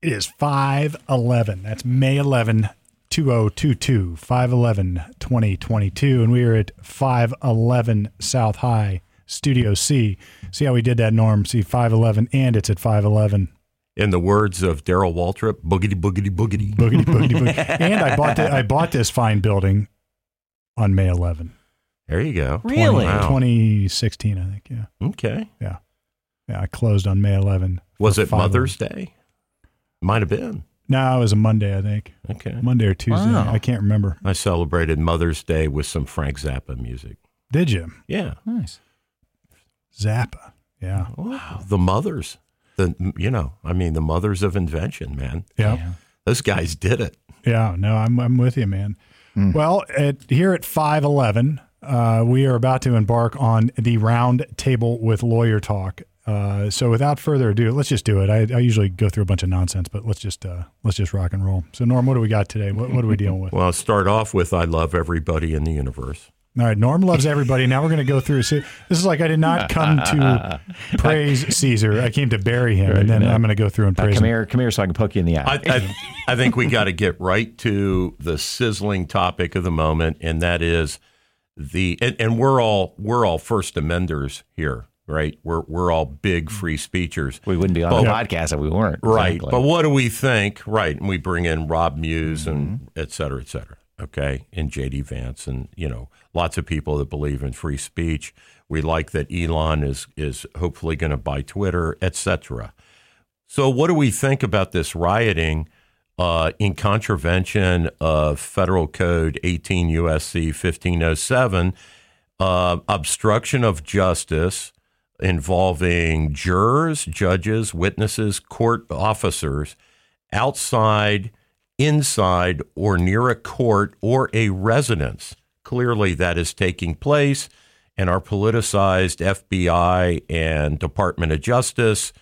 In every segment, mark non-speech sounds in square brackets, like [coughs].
It is 511. That's May 11, 2022, 511, 2022. And we are at 511 South High, Studio C. See how we did that, Norm? See, 511, and it's at 511. In the words of Darrell Waltrip, boogity, boogity, boogity. Boogity, boogity, boogity. [laughs] and I bought, the, I bought this fine building on May 11. There you go. 20 Really? Wow. 2016, I think. Yeah. Okay. Yeah. Yeah. I closed on May 11. Was it 511. Mother's Day? Might have been. No, it was a Monday, I think. Okay. Monday or Tuesday. Wow. I can't remember. I celebrated Mother's Day with some Frank Zappa music. Did you? Yeah. Nice. Zappa. Yeah. Wow. The mothers. The you know, I mean the mothers of invention, man. Yeah. Those guys did it. Yeah. No, I'm, I'm with you, man. Well, at, here at 511, uh, we are about to embark on the round table with lawyer talk. Uh, so without further ado, let's just do it. I, I usually go through a bunch of nonsense, but let's just uh, let's just rock and roll. So Norm, what do we got today? What, what are we [laughs] dealing with? Well, I'll start off with I love everybody in the universe. All right, Norm loves everybody. Now we're going to go through. So this is like I did not come to [laughs] praise Caesar. I came to bury him, and then no. I'm going to go through and Uh, praise come him. here, come here, so I can poke you in the eye. I, I, I think we got to get right to the sizzling topic of the moment, and that is the and, and we're all we're all First Amenders here, right? We're we're all big free speechers, we wouldn't be on Well, a podcast if we weren't. right? Exactly. But what do we think? Right, and we bring in Rob Muse and et cetera, et cetera. Okay, and JD Vance, and you know, lots of people that believe in free speech. We like that Elon is is hopefully going to buy Twitter, et cetera. So, what do we think about this rioting uh, in contravention of Federal Code 18 USC 1507, uh, obstruction of justice involving jurors, judges, witnesses, court officers outside, inside, or near a court or a residence? Clearly, that is taking place, and our politicized FBI and Department of Justice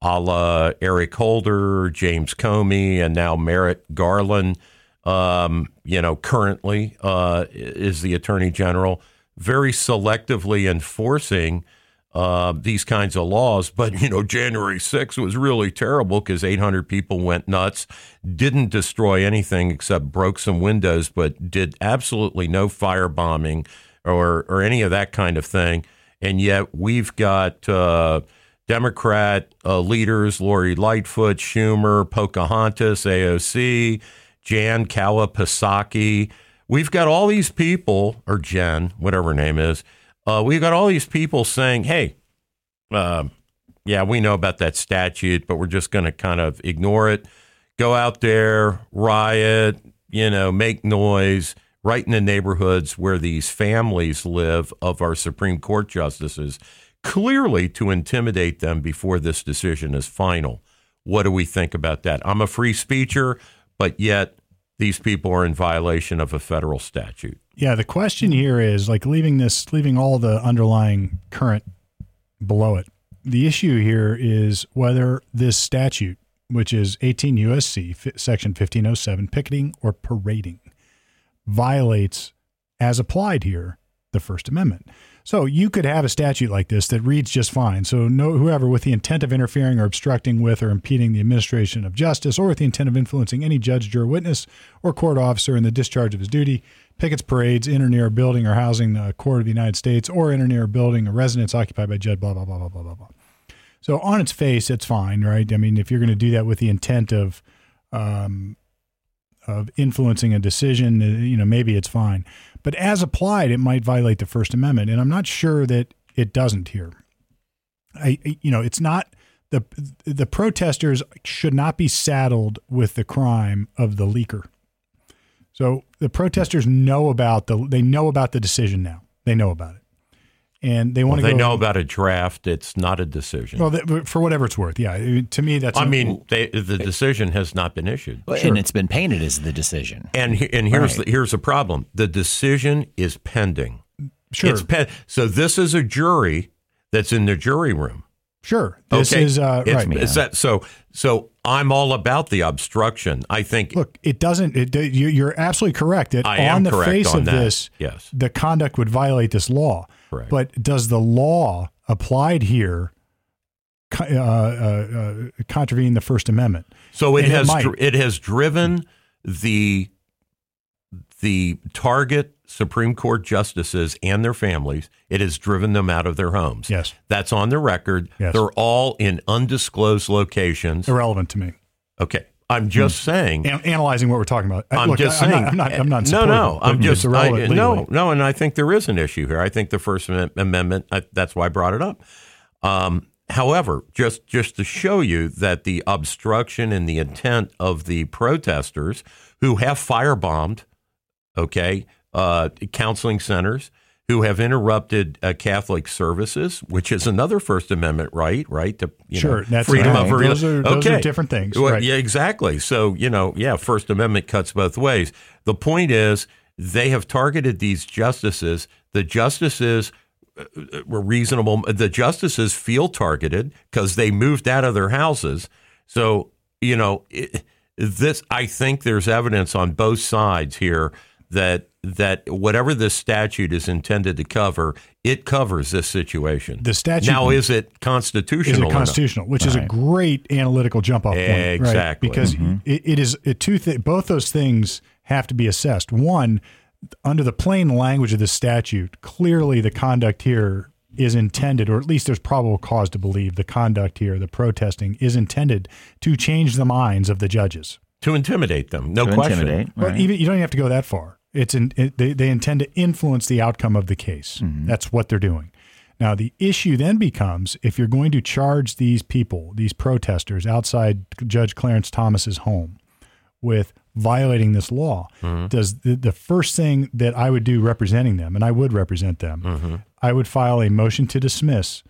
a la Eric Holder, James Comey, and now Merrick Garland, um, you know, currently uh, is the Attorney General, very selectively enforcing uh, these kinds of laws. But, you know, January 6th was really terrible because 800 people went nuts, didn't destroy anything except broke some windows, but did absolutely no firebombing or, or any of that kind of thing. And yet we've got. Uh, Democrat uh, leaders Lori Lightfoot, Schumer, Pocahontas, AOC, Jan Kalapasaki. We've got all these people, or Jen, whatever her name is. Uh, we've got all these people saying, hey, uh, yeah, we know about that statute, but we're just going to kind of ignore it. Go out there, riot, you know, make noise right in the neighborhoods where these families live of our Supreme Court justices clearly to intimidate them before this decision is final. What do we think about that? I'm a free speecher, but yet these people are in violation of a federal statute. Yeah, the question here is like leaving this, leaving all the underlying current below it. The issue here is whether this statute, which is 18 USC section 1507, picketing or parading, violates, as applied here, the First Amendment. So you could have a statute like this that reads just fine. So no, whoever with the intent of interfering or obstructing with or impeding the administration of justice, or with the intent of influencing any judge, juror, witness, or court officer in the discharge of his duty, pickets, parades, in or near a building or housing the court of the United States, or in or near a building or residence occupied by judge, blah blah blah blah blah blah blah. So on its face, it's fine, right? I mean, if you're going to do that with the intent of um, of influencing a decision, uh, you know, maybe it's fine. But as applied, it might violate the First Amendment, and I'm not sure that it doesn't here. I, you know, it's not the the protesters should not be saddled with the crime of the leaker. So the protesters know about the they know about the decision now. They know about it, and they Well, want to. they go, know about a draft. It's not a decision. Well, th- for whatever it's worth, yeah. To me, that's. I mean, they, the decision has not been issued. and it's been painted as the decision. And and here's Right. the, here's the problem: the decision is pending. sure, It's pen- so this is a jury that's in the jury room. sure. This okay? is uh, It's- right. Is that so? So I'm all about the obstruction. I think Look, it doesn't. It, you- you're absolutely correct that I am on the correct face on of that. this, Yes. the conduct would violate this law. Correct. But does the law applied here uh, uh, uh, contravene the First Amendment. So it And has might. dr- it has driven the the target Supreme Court justices and their families. It has driven them out of their homes. Yes. that's on the record. Yes. They're all in undisclosed locations. Irrelevant to me. Okay, I'm just saying. An- analyzing what we're talking about. I'm Look, just I'm saying. Not, I'm not. I'm not. no, no. I'm just I, no, no, and I think there is an issue here. I think the First Amendment- Amendment. I, that's why I brought it up. Um, however, just just to show you that the obstruction and the intent of the protesters who have firebombed, okay, uh, counseling centers. Who have interrupted uh, Catholic services, which is another First Amendment right, right? To you Sure, know, that's freedom right. of religion. Those are- those are okay. different things, Well, right. Yeah, exactly. So, you know, yeah, First Amendment cuts both ways. The point is, they have targeted these justices. The justices uh, uh, were reasonable. The justices feel targeted because they moved out of their houses. So, you know, it, this, I think there's evidence on both sides here that that whatever this statute is intended to cover, it covers this situation. The statute- now is it constitutional? Is it not? constitutional? Which is a great analytical jump off point, right? Exactly. Because Mm-hmm. it, it is it two th- both those things have to be assessed. One, under the plain language of the statute, clearly the conduct here is intended, or at least there's probable cause to believe the conduct here, the protesting, is intended to change the minds of the judges. to intimidate them. No to question. intimidate. But even you don't even have to go that far. It's in, it, they they intend to influence the outcome of the case. Mm-hmm. That's what they're doing. Now the issue then becomes if you're going to charge these people, these protesters outside Judge Clarence Thomas's home with violating this law, mm-hmm. does the, the first thing that I would do representing them, and I would represent them, mm-hmm. I would file a motion to dismiss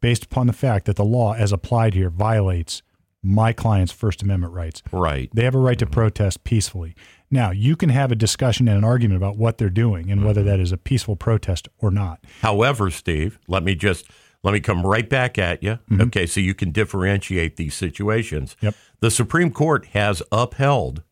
based upon the fact that the law as applied here violates my client's First Amendment rights. Right. They have a right to protest peacefully. Now, you can have a discussion and an argument about what they're doing and whether that is a peaceful protest or not. However, Steve, let me just let me come right back at you. Mm-hmm. Okay, so you can differentiate these situations. Yep. The Supreme Court has upheld,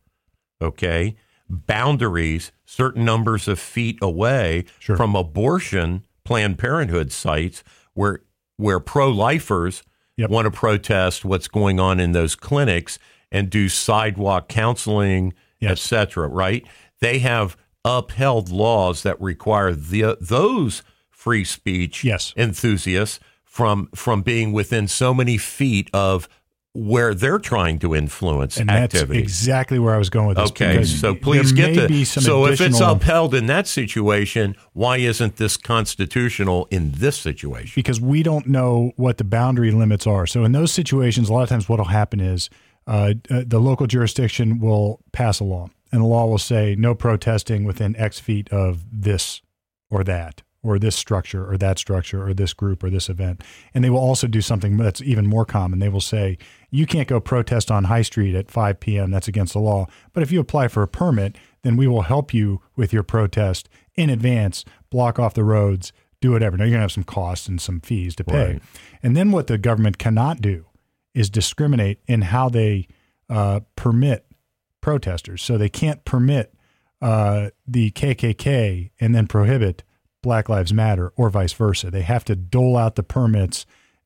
okay, boundaries certain numbers of feet away Sure. from abortion Planned Parenthood sites where where pro-lifers Yep. want to protest what's going on in those clinics and do sidewalk counseling, Yes. et cetera, right? They have upheld laws that require the, those free speech Yes. enthusiasts from from being within so many feet of where they're trying to influence And activity. that's exactly where I was going with this. Okay, so please get the. some So if it's upheld in that situation, why isn't this constitutional in this situation? because we don't know what the boundary limits are. So in those situations, a lot of times what will happen is uh, uh, the local jurisdiction will pass a law, and the law will say no protesting within X feet of this or that, or this structure or that structure or this group or this event. And they will also do something that's even more common. They will say you can't go protest on High Street at 5 p.m. That's against the law. But if you apply for a permit, then we will help you with your protest in advance, block off the roads, do whatever. Now you're going to have some costs and some fees to pay. Right. And then what the government cannot do is discriminate in how they uh, permit protesters. So they can't permit uh, the KKK and then prohibit Black Lives Matter or vice versa. They have to dole out the permits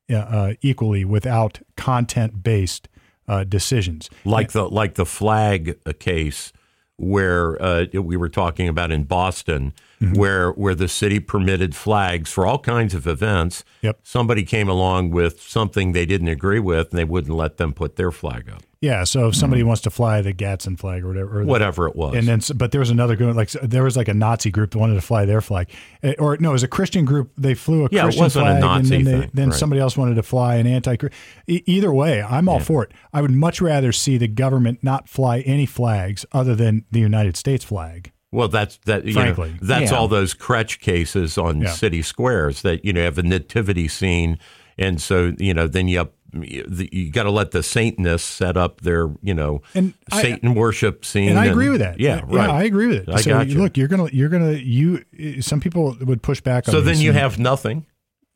uh, uh, equally without content based uh, decisions. like the like the flag case where uh, we were talking about in Boston, Mm-hmm. where where the city permitted flags for all kinds of events. Yep. Somebody came along with something they didn't agree with, and they wouldn't let them put their flag up, Yeah. So if somebody wants to fly the Gadsden flag or whatever, or the- whatever it was. And then, but there was another group, like there was like a Nazi group that wanted to fly their flag, Eh, or no, it was a Christian group. They flew a Yeah, it Christian wasn't a flag, Nazi and then, they, thing, then right. somebody else wanted to fly an anti. Either way, I'm all for it. I would much rather see the government not fly any flags other than the United States flag. Well, that's that. You know, Frankly. that's Yeah. all those creche cases on Yeah. city squares that you know have a nativity scene, and so you know then you you got to let the Satanists set up their you know And I- Satan worship scene. And I agree with that. Yeah, right. I agree with it. I so got you. look, you're gonna, you're gonna, you. Some people would push back on. So then you and- have nothing,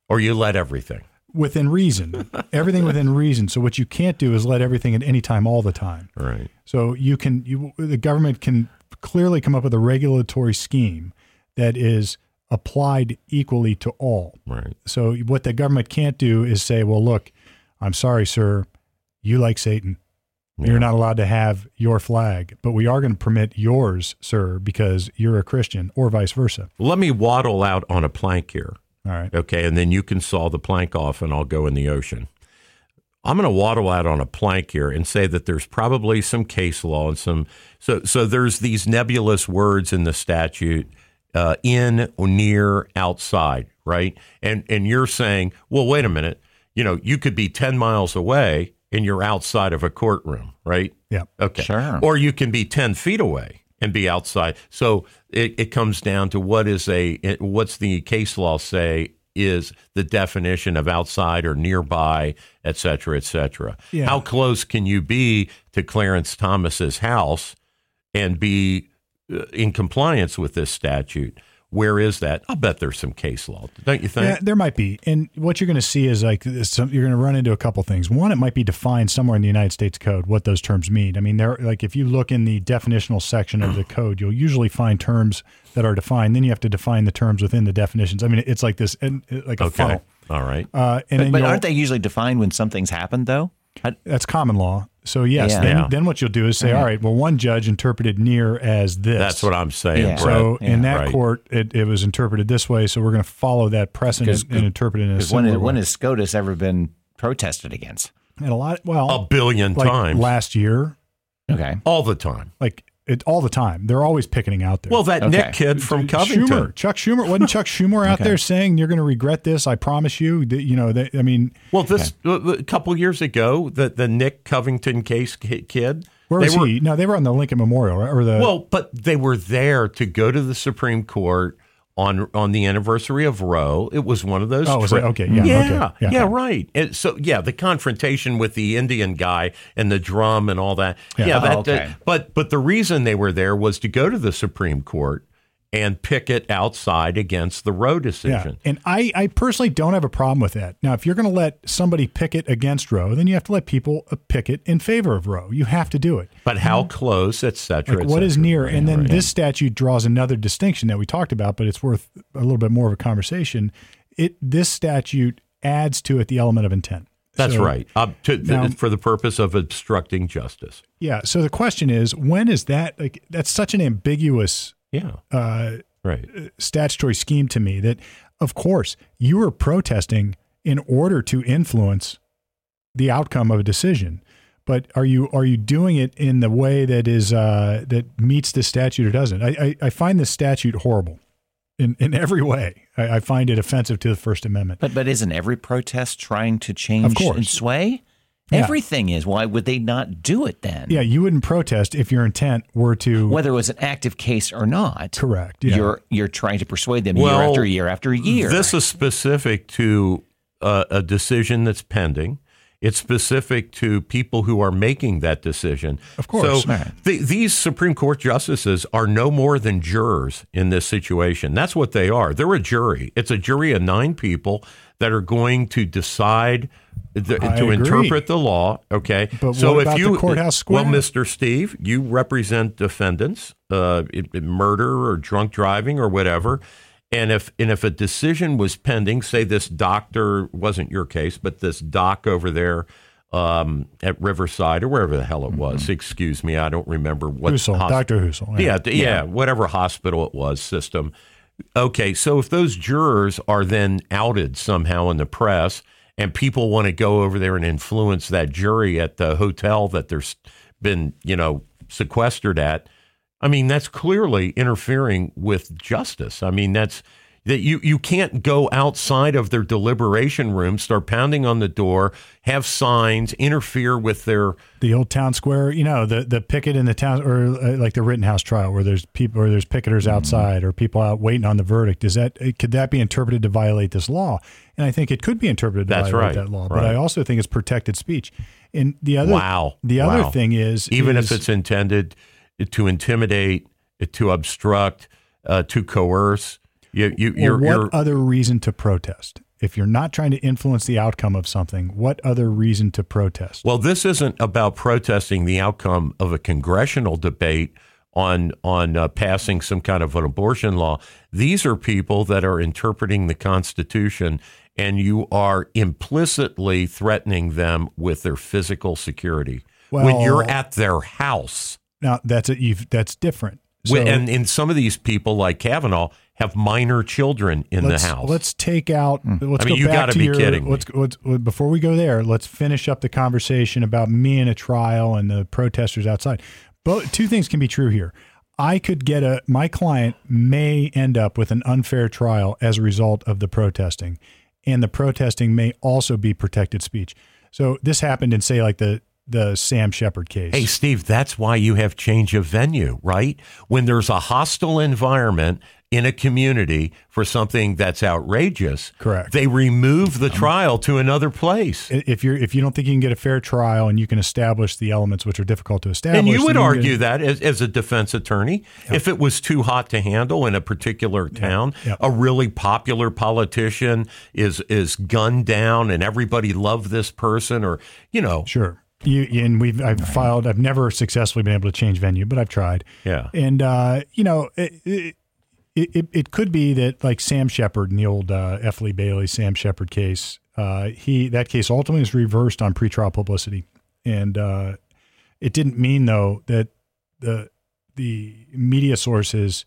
or you let everything. within reason, everything within reason. So what you can't do is let everything at any time, all the time. Right. So you can, you, the government can clearly come up with a regulatory scheme that is applied equally to all. Right. So what the government can't do is say, well, look, I'm sorry, sir, you like Satan. You're not allowed to have your flag, but we are going to permit yours, sir, because you're a Christian, or vice versa. Let me waddle out on a plank here. All right. Okay. And then you can saw the plank off and I'll go in the ocean. I'm going to waddle out on a plank here and say that there's probably some case law and some. So, so there's these nebulous words in the statute uh, in, or near, outside, right? And, and you're saying, well, wait a minute. You know, you could be 10 miles away and you're outside of a courtroom, right? Yeah. Okay. Sure. Or you can be 10 feet away and be outside. So it, it comes down to what is a, it- what's the case law say is the definition of outside or nearby, et cetera, et cetera. Yeah. How close can you be to Clarence Thomas's house and be uh, in compliance with this statute? Where is that? I'll bet there's some case law, don't you think? Yeah, there might be. And what you're going to see is like some, you're going to run into a couple things. One, it might be defined somewhere in the United States Code what those terms mean. I mean, there like if you look in the definitional section of the [clears throat] code, you'll usually find terms that are defined. Then you have to define the terms within the definitions. I mean, it's like this, and like a Okay. funnel. All right. Uh, and But, but aren't they usually defined when something's happened, though? I- that's common law. So yes, Yeah. then, Yeah. then what you'll do is say, all right, well, one judge interpreted near as this. That's what I'm saying, Yeah. Brett. So in that Right. court, it, it was interpreted this way. So we're going to follow that precedent Because- and interpret it in a Because when, similar when has SCOTUS ever been protested against? and a lot, well, a billion like times. last year, Okay. all the time. like it all the time. They're always picketing out there. Well, that Okay. Nick kid from Covington. Schumer, Chuck Schumer, wasn't Chuck Schumer out there saying you're going to regret this? I promise you. That, you know, they, I mean, Well, this uh, a couple years ago, the the Nick Covington case kid. where they was were, he? No, they were on the Lincoln Memorial, right? Or the Well, but they were there to go to the Supreme Court on on the anniversary of Roe. It was one of those. Oh, tri- Okay, yeah, yeah, okay, yeah. yeah, right. And so, yeah, the confrontation with the Indian guy and the drum and all that. Yeah, Oh, that, okay. that- But but the reason they were there was to go to the Supreme Court and picket outside against the Roe Yeah, decision. and I, I personally don't have a problem with that. Now, if you're going to let somebody picket against Roe, then you have to let people uh, picket in favor of Roe. You have to do it. But how close, et cetera. Like et what is cetera. near, and then this statute draws another distinction that we talked about, but it's worth a little bit more of a conversation. It this statute adds to it the element of intent. That's So- right. Uh, to, Now- for the purpose of obstructing justice. Yeah. So the question is, when is that? Like that's such an ambiguous Yeah. uh, Right. statutory scheme to me that, of course, you are protesting in order to influence the outcome of a decision. But are you are you doing it in the way that is uh, that meets the statute or doesn't? I, I, I find this statute horrible in, in every way. I, I find it offensive to the First Amendment. But but isn't every protest trying to change Of course. and sway? Yeah. Everything is. Why would they not do it then? Yeah, you wouldn't protest if your intent were to Whether it was an active case or not. correct. Yeah. You're you're trying to persuade them year after year after year. This is specific to uh, a decision that's pending. It's specific to people who are making that decision. Of course. So the, these Supreme Court justices are no more than jurors in this situation. That's what they are. They're a jury. It's a jury of nine people that are going to decide the, to agree. interpret the law. Okay. But so what if about you the courthouse square? well, Mr. Steve, you represent defendants, uh, in- in murder or drunk driving or whatever. And if and if a decision was pending, say this doctor wasn't your case, but this doc over there um, at Riverside or wherever the hell it was, excuse me, I don't remember what Husel, hosp- Dr. Husel. yeah, d- yeah, whatever hospital it was, system. Okay, so if those jurors are then outed somehow in the press and people want to go over there and influence that jury at the hotel that there's been, you know, sequestered at, I mean, that's clearly interfering with justice. I mean, that's that you you can't go outside of their deliberation room, start pounding on the door, have signs, interfere with their the old town square, you know, the the picket in the town, or uh, like the Rittenhouse trial, where there's people, or there's picketers outside, or people out waiting on the verdict. Is that could that be interpreted to violate this law? And I think it could be interpreted to That's violate right, that law. But. I also think it's protected speech. And the other, Wow. the other Wow. thing is, even is- if it's intended to intimidate, to obstruct, uh, to coerce. You, you, well, you're, what you're other reason to protest? If you're not trying to influence the outcome of something, what other reason to protest? well. This isn't about protesting the outcome of a congressional debate on on uh, passing some kind of an abortion law. These are people that are interpreting the Constitution and you are implicitly threatening them with their physical security when you're at their house. Now that's a, you've, that's different. So and, and some of these people, like Kavanaugh, have minor children in let's, the house. Let's take out. Hmm. Let's I mean, go you gotta be your, kidding me. Let's, let's before we go there. Let's finish up the conversation about me in a trial and the protesters outside. But two things can be true here. I could get a my client may end up with an unfair trial as a result of the protesting, and the protesting may also be protected speech. So this happened in say like the the Sam Sheppard case. Hey, Steve, that's why you have change of venue, right? When there's a hostile environment in a community for something that's outrageous, Correct. They remove the trial to another place. if you're if you don't think you can get a fair trial and you can establish the elements which are difficult to establish, And you would can- argue that as, as a defense attorney, if it was too hot to handle in a particular town, a really popular politician is is gunned down, and everybody loved this person, or you know, Sure. You and we've I've filed. I've never successfully been able to change venue, but I've tried. Yeah. And uh, you know, it, it, it it could be that like Sam Sheppard in the old uh, F. Lee Bailey Sam Sheppard case. Uh, he that case ultimately was reversed on pretrial publicity, and uh, it didn't mean though that the the media sources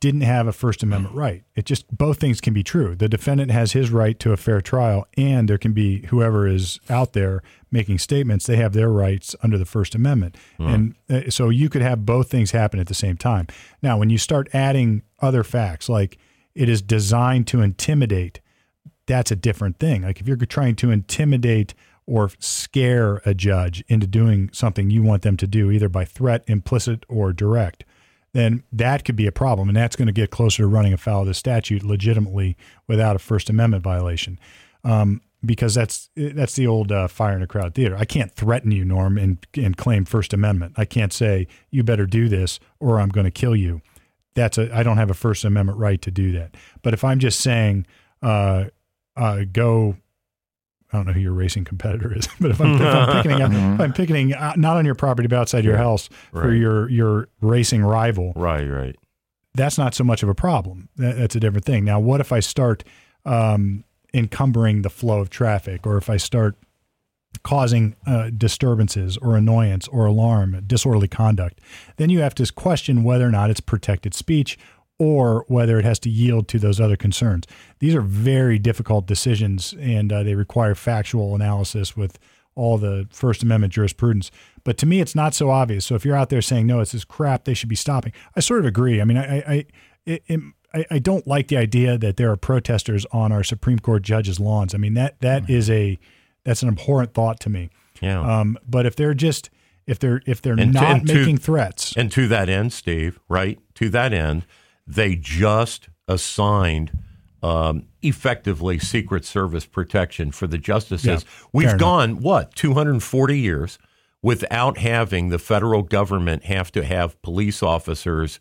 didn't have a First Amendment right. It just both things can be true. The defendant has his right to a fair trial, and there can be whoever is out there making statements. They have their rights under the First Amendment, and uh, so you could have both things happen at the same time. Now, when you start adding other facts like it is designed to intimidate, that's a different thing. Like if you're trying to intimidate or scare a judge into doing something you want them to do, either by threat, implicit, or direct, then that could be a problem. And that's going to get closer to running afoul of the statute legitimately without a First Amendment violation. Um, because that's that's the old uh, fire in a crowd theater. I can't threaten you, Norm, and and claim First Amendment. I can't say you better do this or I'm going to kill you. That's a I don't have a First Amendment right to do that. But if I'm just saying, uh, uh, go. I don't know who your racing competitor is, [laughs] but if I'm, if I'm picking, [laughs] if I'm picking uh, not on your property but outside your house for Right. your your racing rival, right, right. that's not so much of a problem. That, that's a different thing. Now, what if I start um, encumbering the flow of traffic, or if I start causing uh, disturbances or annoyance or alarm, disorderly conduct? Then you have to question whether or not it's protected speech or whether it has to yield to those other concerns. These are very difficult decisions, and uh, they require factual analysis with all the First Amendment jurisprudence. But to me, it's not so obvious. So if you're out there saying no, it's this crap, they should be stopping. I sort of agree. I mean, I I it, it, I, I don't like the idea that there are protesters on our Supreme Court judges' lawns. I mean that that is a that's an abhorrent thought to me. Yeah. Um, but if they're just if they're if they're And to- not and to- making threats, And to that end, Steve, right? To that end, they just assigned um, effectively Secret Service protection for the justices. Yeah, We've fair enough. gone, what, 240 years without having the federal government have to have police officers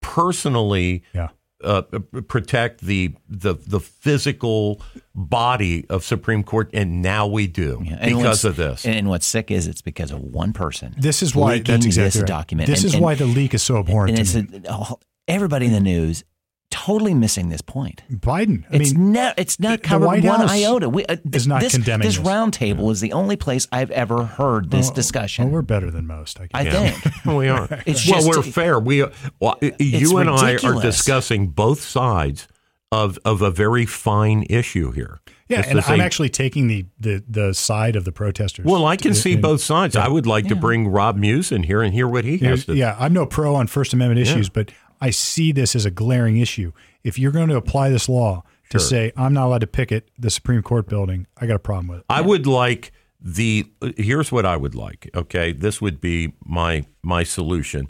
personally yeah. Uh, protect the, the the physical body of Supreme Court, and now we do Yeah, because of this. And what's sick is it's because of one person. This is why that's exactly this right. document. This And- is and- why the leak is so abhorrent and to it's me. a, everybody in the news totally missing this point. Biden. I It's mean, not. It's not the covered White one House iota. We, uh, th- is not this, condemning this this. round table is the only place I've ever heard this well, discussion. we're better than most. I guess. I Yeah. think. [laughs] we are. It's well, just- we're fair. We well, you and I are discussing both sides of of a very fine issue here. Yeah, It's and I'm same- actually taking the, the the side of the protesters. Well, I can see And- both sides. I would like to bring Rob Muse in here and hear what he has Here's- to. yeah, I'm no pro on First Amendment issues, but I see this as a glaring issue. If you're going to apply this law to say I'm not allowed to picket the Supreme Court building, I got a problem with it. I would like the. Here's what I would like. Okay, this would be my my solution.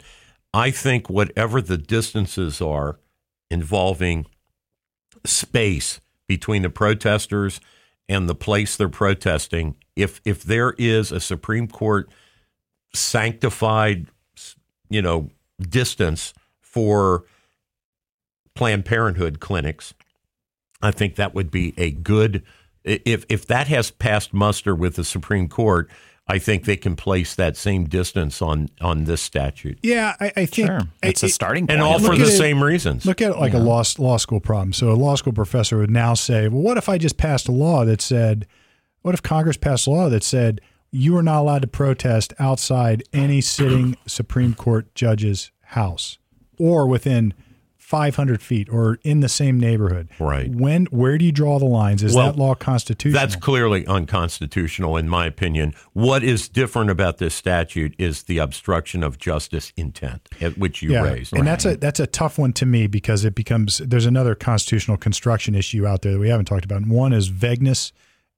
I think whatever the distances are involving space between the protesters and the place they're protesting, if if there is a Supreme Court sanctified, you know, distance for Planned Parenthood clinics, I think that would be a good if if that has passed muster with the Supreme Court. I think they can place that same distance on on this statute, Yeah, I, I think Sure. It's a starting point. and all for the it- same reasons. Look at it like a law law school problem. So a law school professor would now say, "Well, what if I just passed a law that said, what if Congress passed a law that said you are not allowed to protest outside any sitting Supreme Court judge's house or within 500 feet or in the same neighborhood?" Right. When where do you draw the lines? Is Well, that law constitutional? That's clearly unconstitutional, in my opinion. What is different about this statute is the obstruction of justice intent, at which you raised. And that's a that's a tough one to me because it becomes there's another constitutional construction issue out there that we haven't talked about. And one is vagueness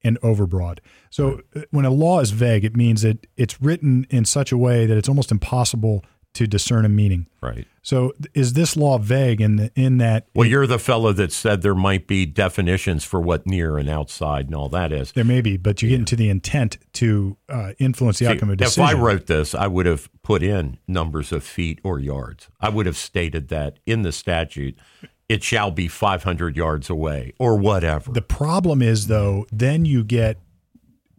and overbroad. So uh, when a law is vague, it means that it's written in such a way that it's almost impossible to discern a meaning. right. So is this law vague in the, in that Well, you're the fellow that said there might be definitions for what near and outside and all that is. there may be, but you get into the intent to uh, influence the outcome of decision. if. I wrote this, I would have put in numbers of feet or yards. I would have stated that in the statute, it shall be 500 yards away or whatever. The problem is though, then you get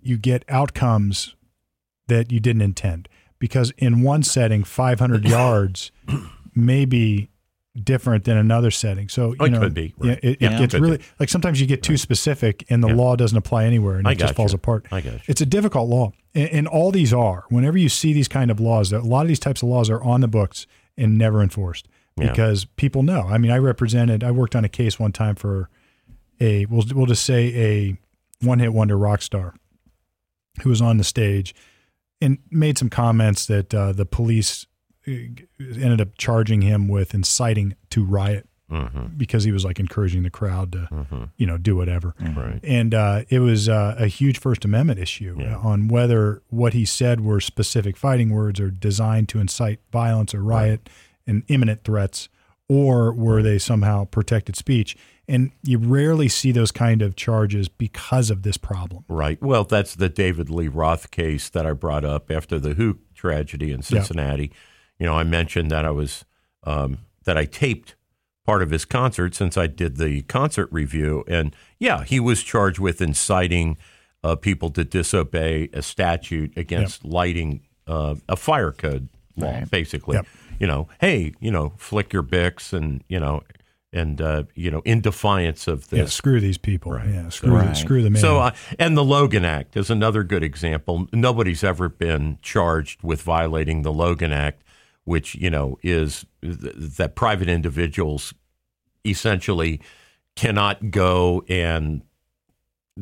you get outcomes that you didn't intend because in one setting, 500 [coughs] yards may be different than another setting. So you Oh, it know, could be, right. it, it Yeah, gets could be. really like sometimes you get too specific and the Yeah. law doesn't apply anywhere and I it just got falls apart. I got you. It's a difficult law, and, and all these are. Whenever you see these kind of laws, a lot of these types of laws are on the books and never enforced Yeah. because people know. I mean, I represented. I worked on a case one time for a we'll we'll just say a one hit wonder rock star who was on the stage and made some comments that uh, the police uh, ended up charging him with inciting to riot Mhm. because he was like encouraging the crowd to Mhm. you know do whatever Right. and uh, it was uh, a huge First Amendment issue Yeah. on whether what he said were specific fighting words or designed to incite violence or riot and imminent threats, or were they somehow protected speech? And you rarely see those kind of charges because of this problem. Right. Well, that's the David Lee Roth case that I brought up after the Hook tragedy in Cincinnati. You know, I mentioned that I was um, that I taped part of his concert since I did the concert review, and yeah, he was charged with inciting uh, people to disobey a statute against lighting uh, a fire code law, Right. basically. Yep. You know, hey, you know, flick your Bics, and you know, and uh, you know, in defiance of this. Yeah, screw these people. Right. Yeah, screw, Right. screw the man. So, uh, and the Logan Act is another good example. Nobody's ever been charged with violating the Logan Act, which you know is th- that private individuals essentially cannot go and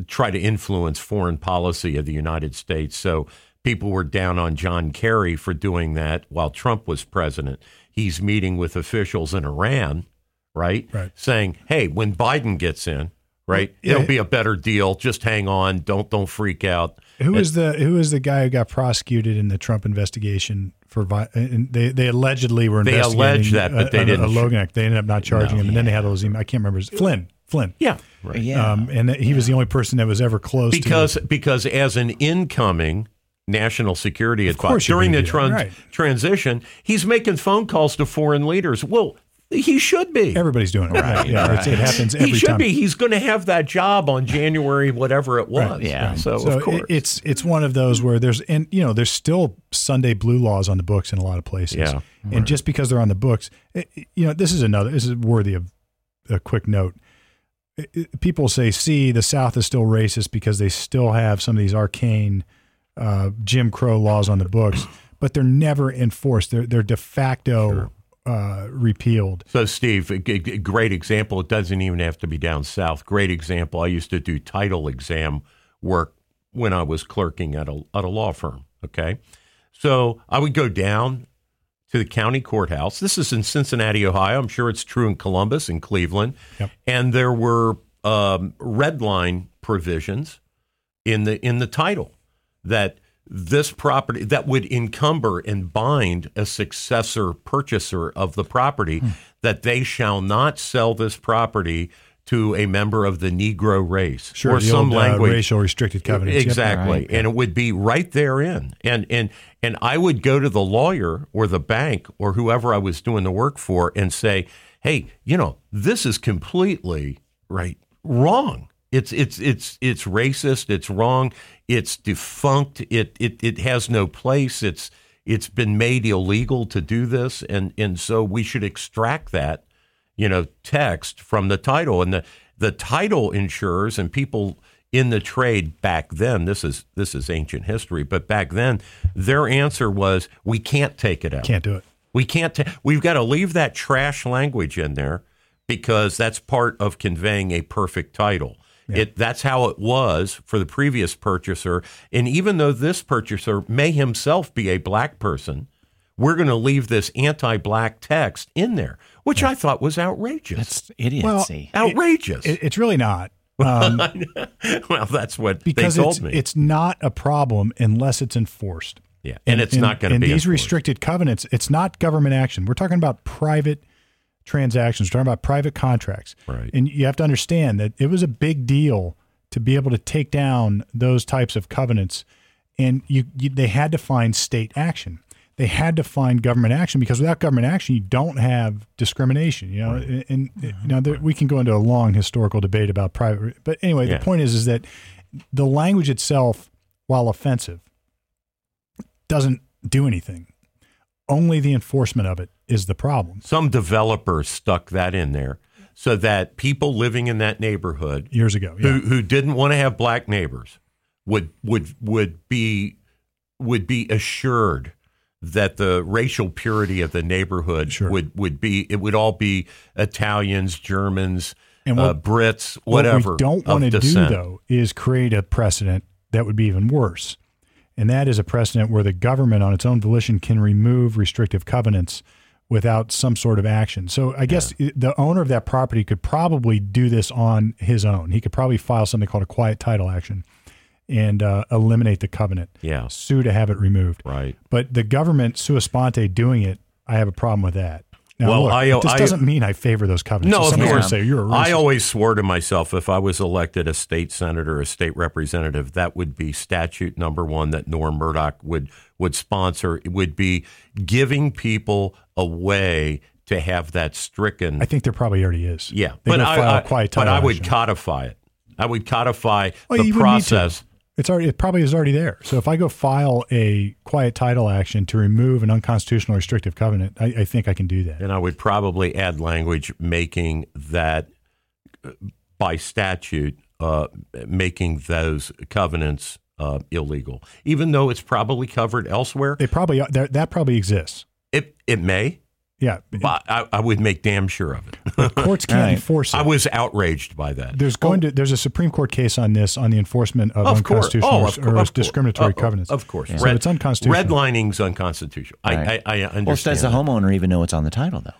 try to influence foreign policy of the United States. So people were down on John Kerry for doing that while Trump was president. He's meeting with officials in Iran, right? Right. Saying, "Hey, when Biden gets in, right, Yeah. it'll be a better deal. Just hang on. Don't don't freak out." Who is the who is the guy who got prosecuted in the Trump investigation for and they they allegedly were They investigating alleged that, but they a- didn't a Logan Act. They ended up not charging No. him, and then they had all those emails. I can't remember his Flynn Flynn. Yeah, right. Yeah. Um, and he was the only person that was ever close because to because as an incoming national security advisor during the gonna do that, tran- right. transition, he's making phone calls to foreign leaders. Well, he should be. everybody's doing it. Right. Yeah, it's, it happens every he should time. be. He's going to have that job on January, whatever it was. Right, yeah. So, So of course, it, it's it's one of those where there's and you know there's still Sunday blue laws on the books in a lot of places. Yeah. And just because they're on the books, it, it- you know this is another this is worthy of a quick note. It- it- people say, "See, the South is still racist because they still have some of these arcane uh, Jim Crow laws on the books, but they're never enforced. They're they're de facto uh, repealed." So, Steve, a great example. It doesn't even have to be down south. Great example. I used to do title exam work when I was clerking at a at a law firm. Okay, so I would go down to the county courthouse. This is in Cincinnati, Ohio. I'm sure it's true in Columbus and Cleveland. Yep. And there were um, red line provisions in the in the title that this property that would encumber and bind a successor purchaser of the property Hmm. that they shall not sell this property to a member of the Negro race Sure, or some old, uh, language racial restricted covenants. Yep. Exactly. Right. And it would be right therein. And and and I would go to the lawyer or the bank or whoever I was doing the work for and say, "Hey, you know, this is completely right wrong. It's it's it's it's racist. It's wrong. It's defunct. It it it has no place. It's it's been made illegal to do this, and and so we should extract that, you know, text from the title and the the title insurers and people in the trade back then. This is this is ancient history, but back then their answer was we can't take it out. Can't do it. We can't. Ta- we've got to leave that trash language in there because that's part of conveying a perfect title. It that's how it was for the previous purchaser, and even though this purchaser may himself be a black person, we're going to leave this anti-black text in there, which I thought was outrageous. That's idiocy. outrageous. It, it's really not. [laughs] Um, well, that's what because they told it's, me. it's not a problem unless it's enforced. yeah, and, it's not going to and be these enforced. restricted covenants. It's not government action. We're talking about private transactions. We're talking about private contracts. Right. And you have to understand that it was a big deal to be able to take down those types of covenants, and you, you they had to find state action. They had to find government action because without government action, you don't have discrimination. You know, and, and you know there, we can go into a long historical debate about private. But anyway, Yeah. the point is, is that the language itself, while offensive, doesn't do anything. Only the enforcement of it is the problem. Some developer stuck that in there so that people living in that neighborhood Years ago, yeah. who who didn't want to have black neighbors would would would be would be assured that the racial purity of the neighborhood Sure. would would be it would all be Italians, Germans, And uh, Brits, whatever. What we don't want to do though is create a precedent that would be even worse, and that is a precedent where the government, on its own volition, can remove restrictive covenants without some sort of action. So I guess the owner of that property could probably do this on his own. He could probably file something called a quiet title action and uh, eliminate the covenant. Yeah. sue to have it removed. Right. But the government sua sponte doing it, I have a problem with that. Now, Well, look, I- this I- doesn't mean I favor those covenants. No, So of course. Say you're a I racist. I always swore to myself if I was elected a state senator, a state representative, that would be statute number one that Norm Murdoch would would sponsor. It would be giving people a way to have that stricken. I think there probably already is. yeah, They but I, I- but I would codify it. I would codify Well, the you wouldn't need to. process. It's already. It probably is already there. So if I go file a quiet title action to remove an unconstitutional restrictive covenant, I, I think I can do that. And I would probably add language making that uh, by statute, uh, making those covenants uh, illegal, even though it's probably covered elsewhere. They probably that, that probably exists. It it may, Yeah, but I, I would make damn sure of it. [laughs] courts can't [laughs] Right. enforce it. I was outraged by that. there's going to there's a Supreme Court case on this on the enforcement of, Of unconstitutional oh, or, of, or of course. discriminatory Uh, covenants. Of course, So it's unconstitutional. Redlining's unconstitutional. Right. I, I, I understand. Well, does the that. homeowner even know what's on the title, though?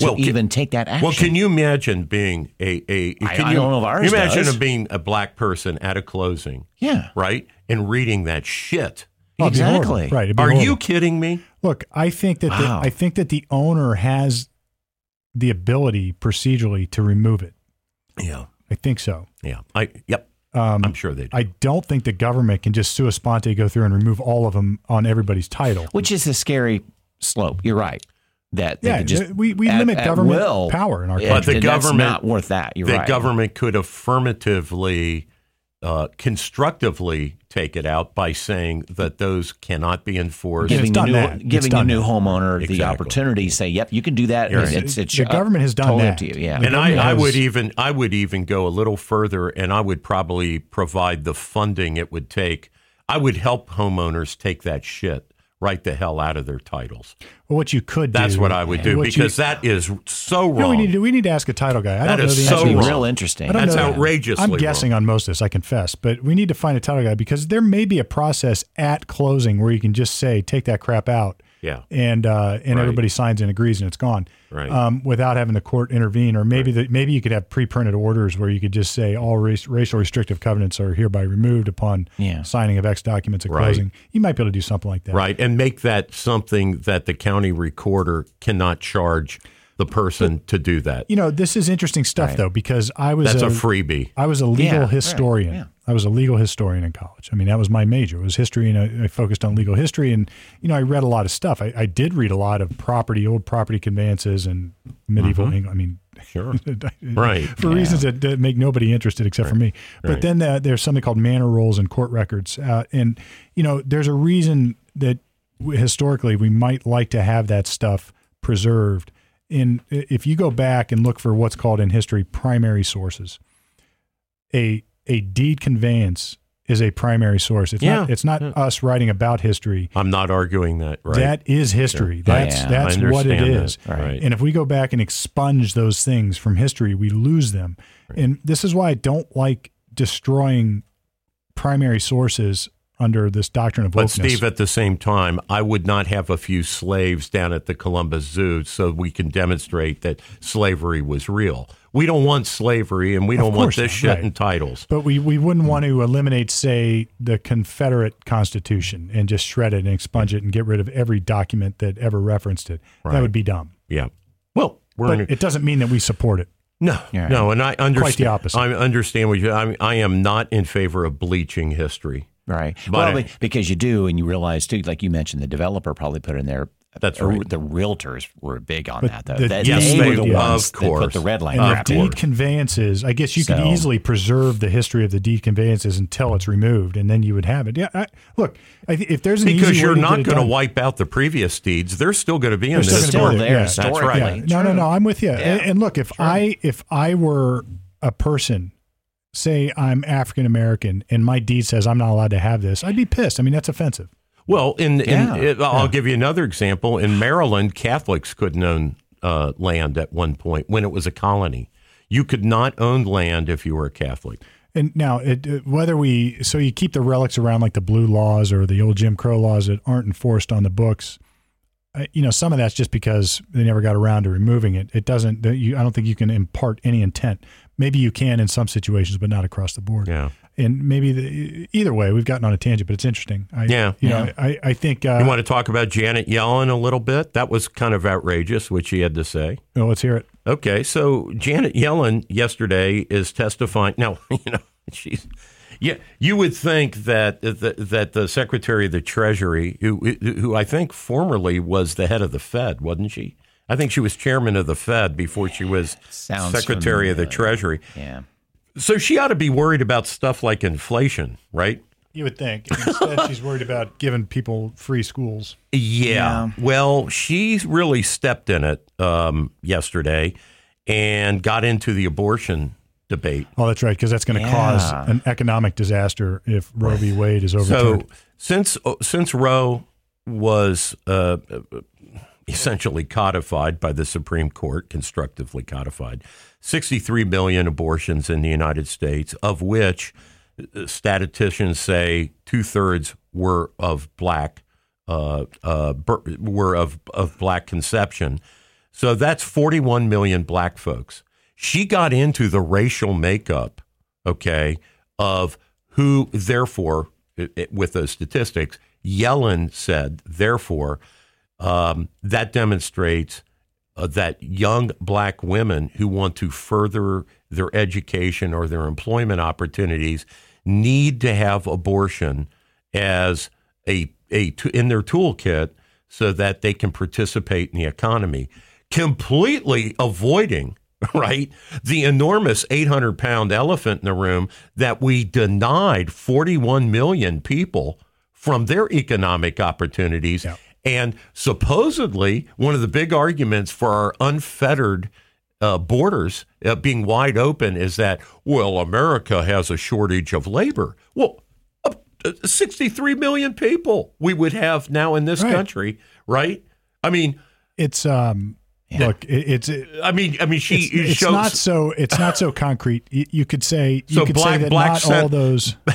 To Well, can- even take that action. Well, can you imagine being a a? I- Can I you, don't know if ours you imagine does. being a black person at a closing, Yeah, right, and reading that shit? Oh, it'd be horrible. exactly. Right. Are horrible. you kidding me? Look, I think that Wow. the, I think that the owner has the ability procedurally to remove it. Yeah, I think so. yeah. I yep. Um, I'm sure they do. I don't think the government can just sua sponte go through and remove all of them on everybody's title. Which is a scary slope. You're right. That they Yeah, just we- we at- limit at government will, power in our Yeah, But the and that's government- not worth that. You're the right. government could affirmatively, uh, constructively take it out by saying that those cannot be enforced. Giving it's the done new, that. Giving the done new that. homeowner the opportunity to say, "Yep, you can do that." You're It's, right. it's, it's The government has done that. to you. Yeah, and I, government I would even I would even go a little further, and I would probably provide the funding it would take. I would help homeowners take that shit right the hell out of their titles. Well, what you could do. That's what I would do what you- because that is so you know, wrong. we need to we need to ask a title guy. I That don't know is the so answer. That'd be wrong. real interesting. I don't That's know that. outrageously I'm wrong. guessing on most of this, I confess, but we need to find a title guy because there may be a process at closing where you can just say, "Take that crap out," Yeah. and uh, and Right. everybody signs and agrees, and it's gone, Right. um, without having the court intervene. Or maybe the, maybe you could have pre-printed orders where you could just say all race, racial restrictive covenants are hereby removed upon Yeah. signing of X documents at Right. closing. You might be able to do something like that. Right, and make that something that the county recorder cannot charge the person to do that. You know, this is interesting stuff Right. though because I was That's a a freebie. I was a legal Yeah, right, historian. yeah. I was a legal historian in college. I mean, that was my major. It was history, and I, I focused on legal history. And you know, I read a lot of stuff. I, I did read a lot of property, old property conveyances, and medieval England. I mean, Sure. [laughs] right. For reasons that, that, make nobody interested except right. for me. But right. then the, there's something called manor rolls and court records. Uh, and, you know, there's a reason that historically we might like to have that stuff preserved. And if you go back and look for what's called in history primary sources, a, a deed conveyance is a primary source. It's yeah. not it's not yeah. us writing about history. I'm not arguing that. Right. That is history. Sure. That's yeah. that's what it is. Right. And if we go back and expunge those things from history, we lose them. Right. And this is why I don't like destroying primary sources under this doctrine of wokeness. But Steve, at the same time, I would not have a few slaves down at the Columbus Zoo so we can demonstrate that slavery was real. We don't want slavery, and we don't want this not, shit right. in titles. But we, we wouldn't want to eliminate, say, the Confederate Constitution and just shred it and expunge it and get rid of every document that ever referenced it. Right. That would be dumb. Yeah. Well, but a, it doesn't mean that we support it. No, right. no, and I understand. Quite the opposite. I understand what you. I, I am not in favor of bleaching history. Right. But well, because you do, and you realize too, like you mentioned, the developer probably put in there. That's right. The realtors were big on but that, though. The, that yes, they, they were the ones of course. that put the red line. And the deed conveyances, I guess you so, could easily preserve the history of the deed conveyances until it's removed, and then you would have it. Yeah, I, look, if there's an because you're not going to wipe out the previous deeds, they're still going to be in they're this. Still there. Yeah. That's right. Yeah. No, no, no. I'm with you. Yeah. And, and, look, if True. I if I were a person say I'm African American and my deed says I'm not allowed to have this, I'd be pissed. I mean, that's offensive. Well, in, yeah. in I'll yeah. give you another example. In Maryland, Catholics couldn't own uh, land at one point when it was a colony. You could not own land if you were a Catholic. And now, it, whether we so you keep the relics around like the blue laws or the old Jim Crow laws that aren't enforced on the books, you know, some of that's just because they never got around to removing it. It doesn't. You, I don't think you can impart any intent. Maybe you can in some situations, but not across the board. Yeah. And maybe the, either way, we've gotten on a tangent, but it's interesting. I, yeah. You yeah. know, I, I think. Uh, you want to talk about Janet Yellen a little bit? That was kind of outrageous, what she had to say. Well, let's hear it. Okay. So Janet Yellen yesterday is testifying. Now, [laughs] you know, she's yeah, you would think that the, that the Secretary of the Treasury, who who I think formerly was the head of the Fed, wasn't she? I think she was chairman of the Fed before she was Sounds Secretary familiar. of the Treasury. Yeah. So she ought to be worried about stuff like inflation, right? You would think. Instead, she's worried about giving people free schools. Yeah. yeah. Well, she really stepped in it um, yesterday and got into the abortion debate. Oh, that's right, because that's going to yeah. cause an economic disaster if Roe v. Wade is overturned. So since uh, since Roe was uh, essentially codified by the Supreme Court, constructively codified, 63 million abortions in the United States, of which uh, statisticians say two thirds were of black uh, uh, were of of black conception. So that's 41 million black folks she got into the racial makeup, okay, of who, therefore, it, it, with those statistics, Yellen said, therefore, um, that demonstrates uh, that young black women who want to further their education or their employment opportunities need to have abortion as a, a in their toolkit so that they can participate in the economy, completely avoiding [laughs] right? The enormous 800 pound elephant in the room that we denied 41 million people from their economic opportunities. And supposedly, one of the big arguments for our unfettered uh, borders uh, being wide open is that, well, America has a shortage of labor. Well, uh, 63 million people we would have now in this right. country, right? I mean, it's um, yeah. Look, it, it's. It, I mean, I mean, she. It's, it's shows, not so. It's not so concrete. You, you could say. You so could black, say that black not sen- all those. [laughs]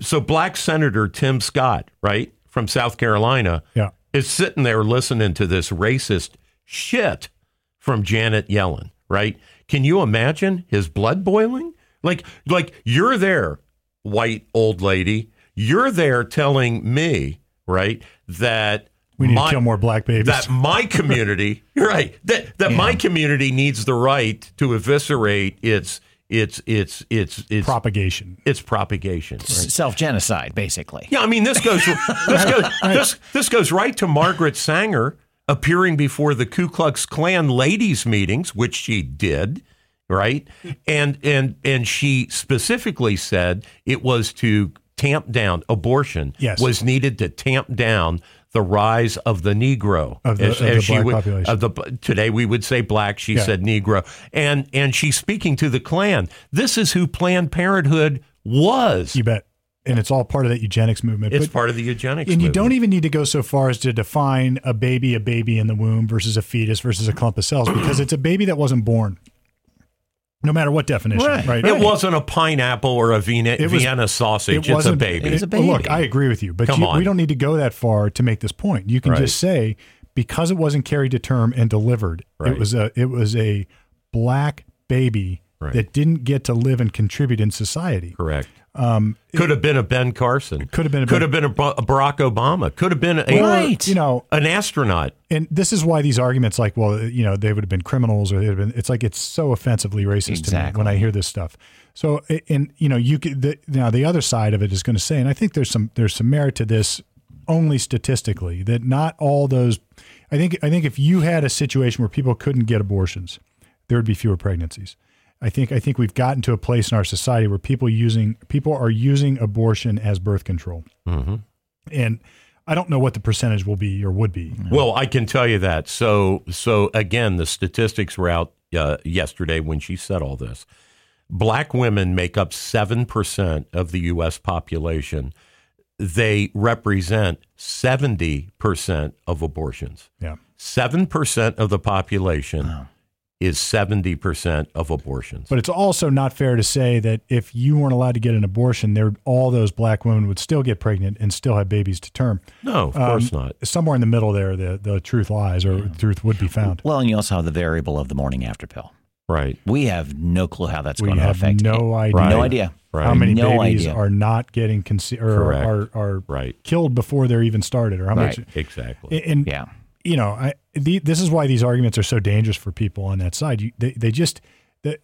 So black Senator Tim Scott, right from South Carolina, yeah. Is sitting there listening to this racist shit from Janet Yellen, right? Can you imagine his blood boiling? Like, like you're there, white old lady. You're there telling me, right, that we need my, to kill more black babies. That my community, [laughs] right? That that yeah. my community needs the right to eviscerate its it's it's it's it's Propagation. it's propagation. right? Self genocide, basically. Yeah, I mean this goes this goes [laughs] this, this goes right to Margaret Sanger appearing before the Ku Klux Klan ladies meetings, which she did, right? And and and she specifically said it was to tamp down abortion Yes. was needed to tamp down the rise of the Negro Of the- of the she black would, population. of the today we would say black. She Yeah. said Negro, and and she's speaking to the Klan. This is who Planned Parenthood was. You bet. And it's all part of that eugenics movement. It's But- part of the eugenics. and you movement. don't even need to go so far as to define a baby a baby in the womb versus a fetus versus a clump of cells because it's a baby that wasn't born. No matter what definition, Right. right? It wasn't a pineapple or a Vienna, It was- Vienna sausage. It's a wasn't- baby. It was a it- baby. Look, I agree with you, but Come you, on. we don't need to go that far to make this point. You can Right. just say because it wasn't carried to term and delivered, Right. it was a it was a black baby Right. that didn't get to live and contribute in society. Correct. Um, could have been a Ben Carson. Could have been a Could Ben- have been a, a Barack Obama. Could have been a, Right. You know, an astronaut. and this is why these arguments like well you know they would have been criminals or they'd have been it's like it's so offensively racist to me when i hear this stuff so and you know you could the, now the other side of it is going to say and i think there's some there's some merit to this only statistically that not all those i think i think if you had a situation where people couldn't get abortions there would be fewer pregnancies I think I think we've gotten to a place in our society where people using people are using abortion as birth control, Mm-hmm. and I don't know what the percentage will be or would be. Well, I can tell you that. So, so again, the statistics were out uh, yesterday when she said all this. Black women make up seven percent of the U.S. population. They represent seventy percent of abortions. Yeah. Seven percent of the population is seventy percent of abortions. But it's also not fair to say that if you weren't allowed to get an abortion, there all those black women would still get pregnant and still have babies to term. no, of course um, not. Somewhere in the middle there, the, the truth lies or truth would be found. Well, and you also have the variable of the morning after pill. Right. We have no clue how that's We going to have affect. no idea. Right. No idea. Right. How many No babies idea. are not getting conce- or Correct. are, are Right. killed before they're even started, or how Right. much? Exactly. And Yeah. You know, I, the, this is why these arguments are so dangerous for people on that side. You, they, they just the,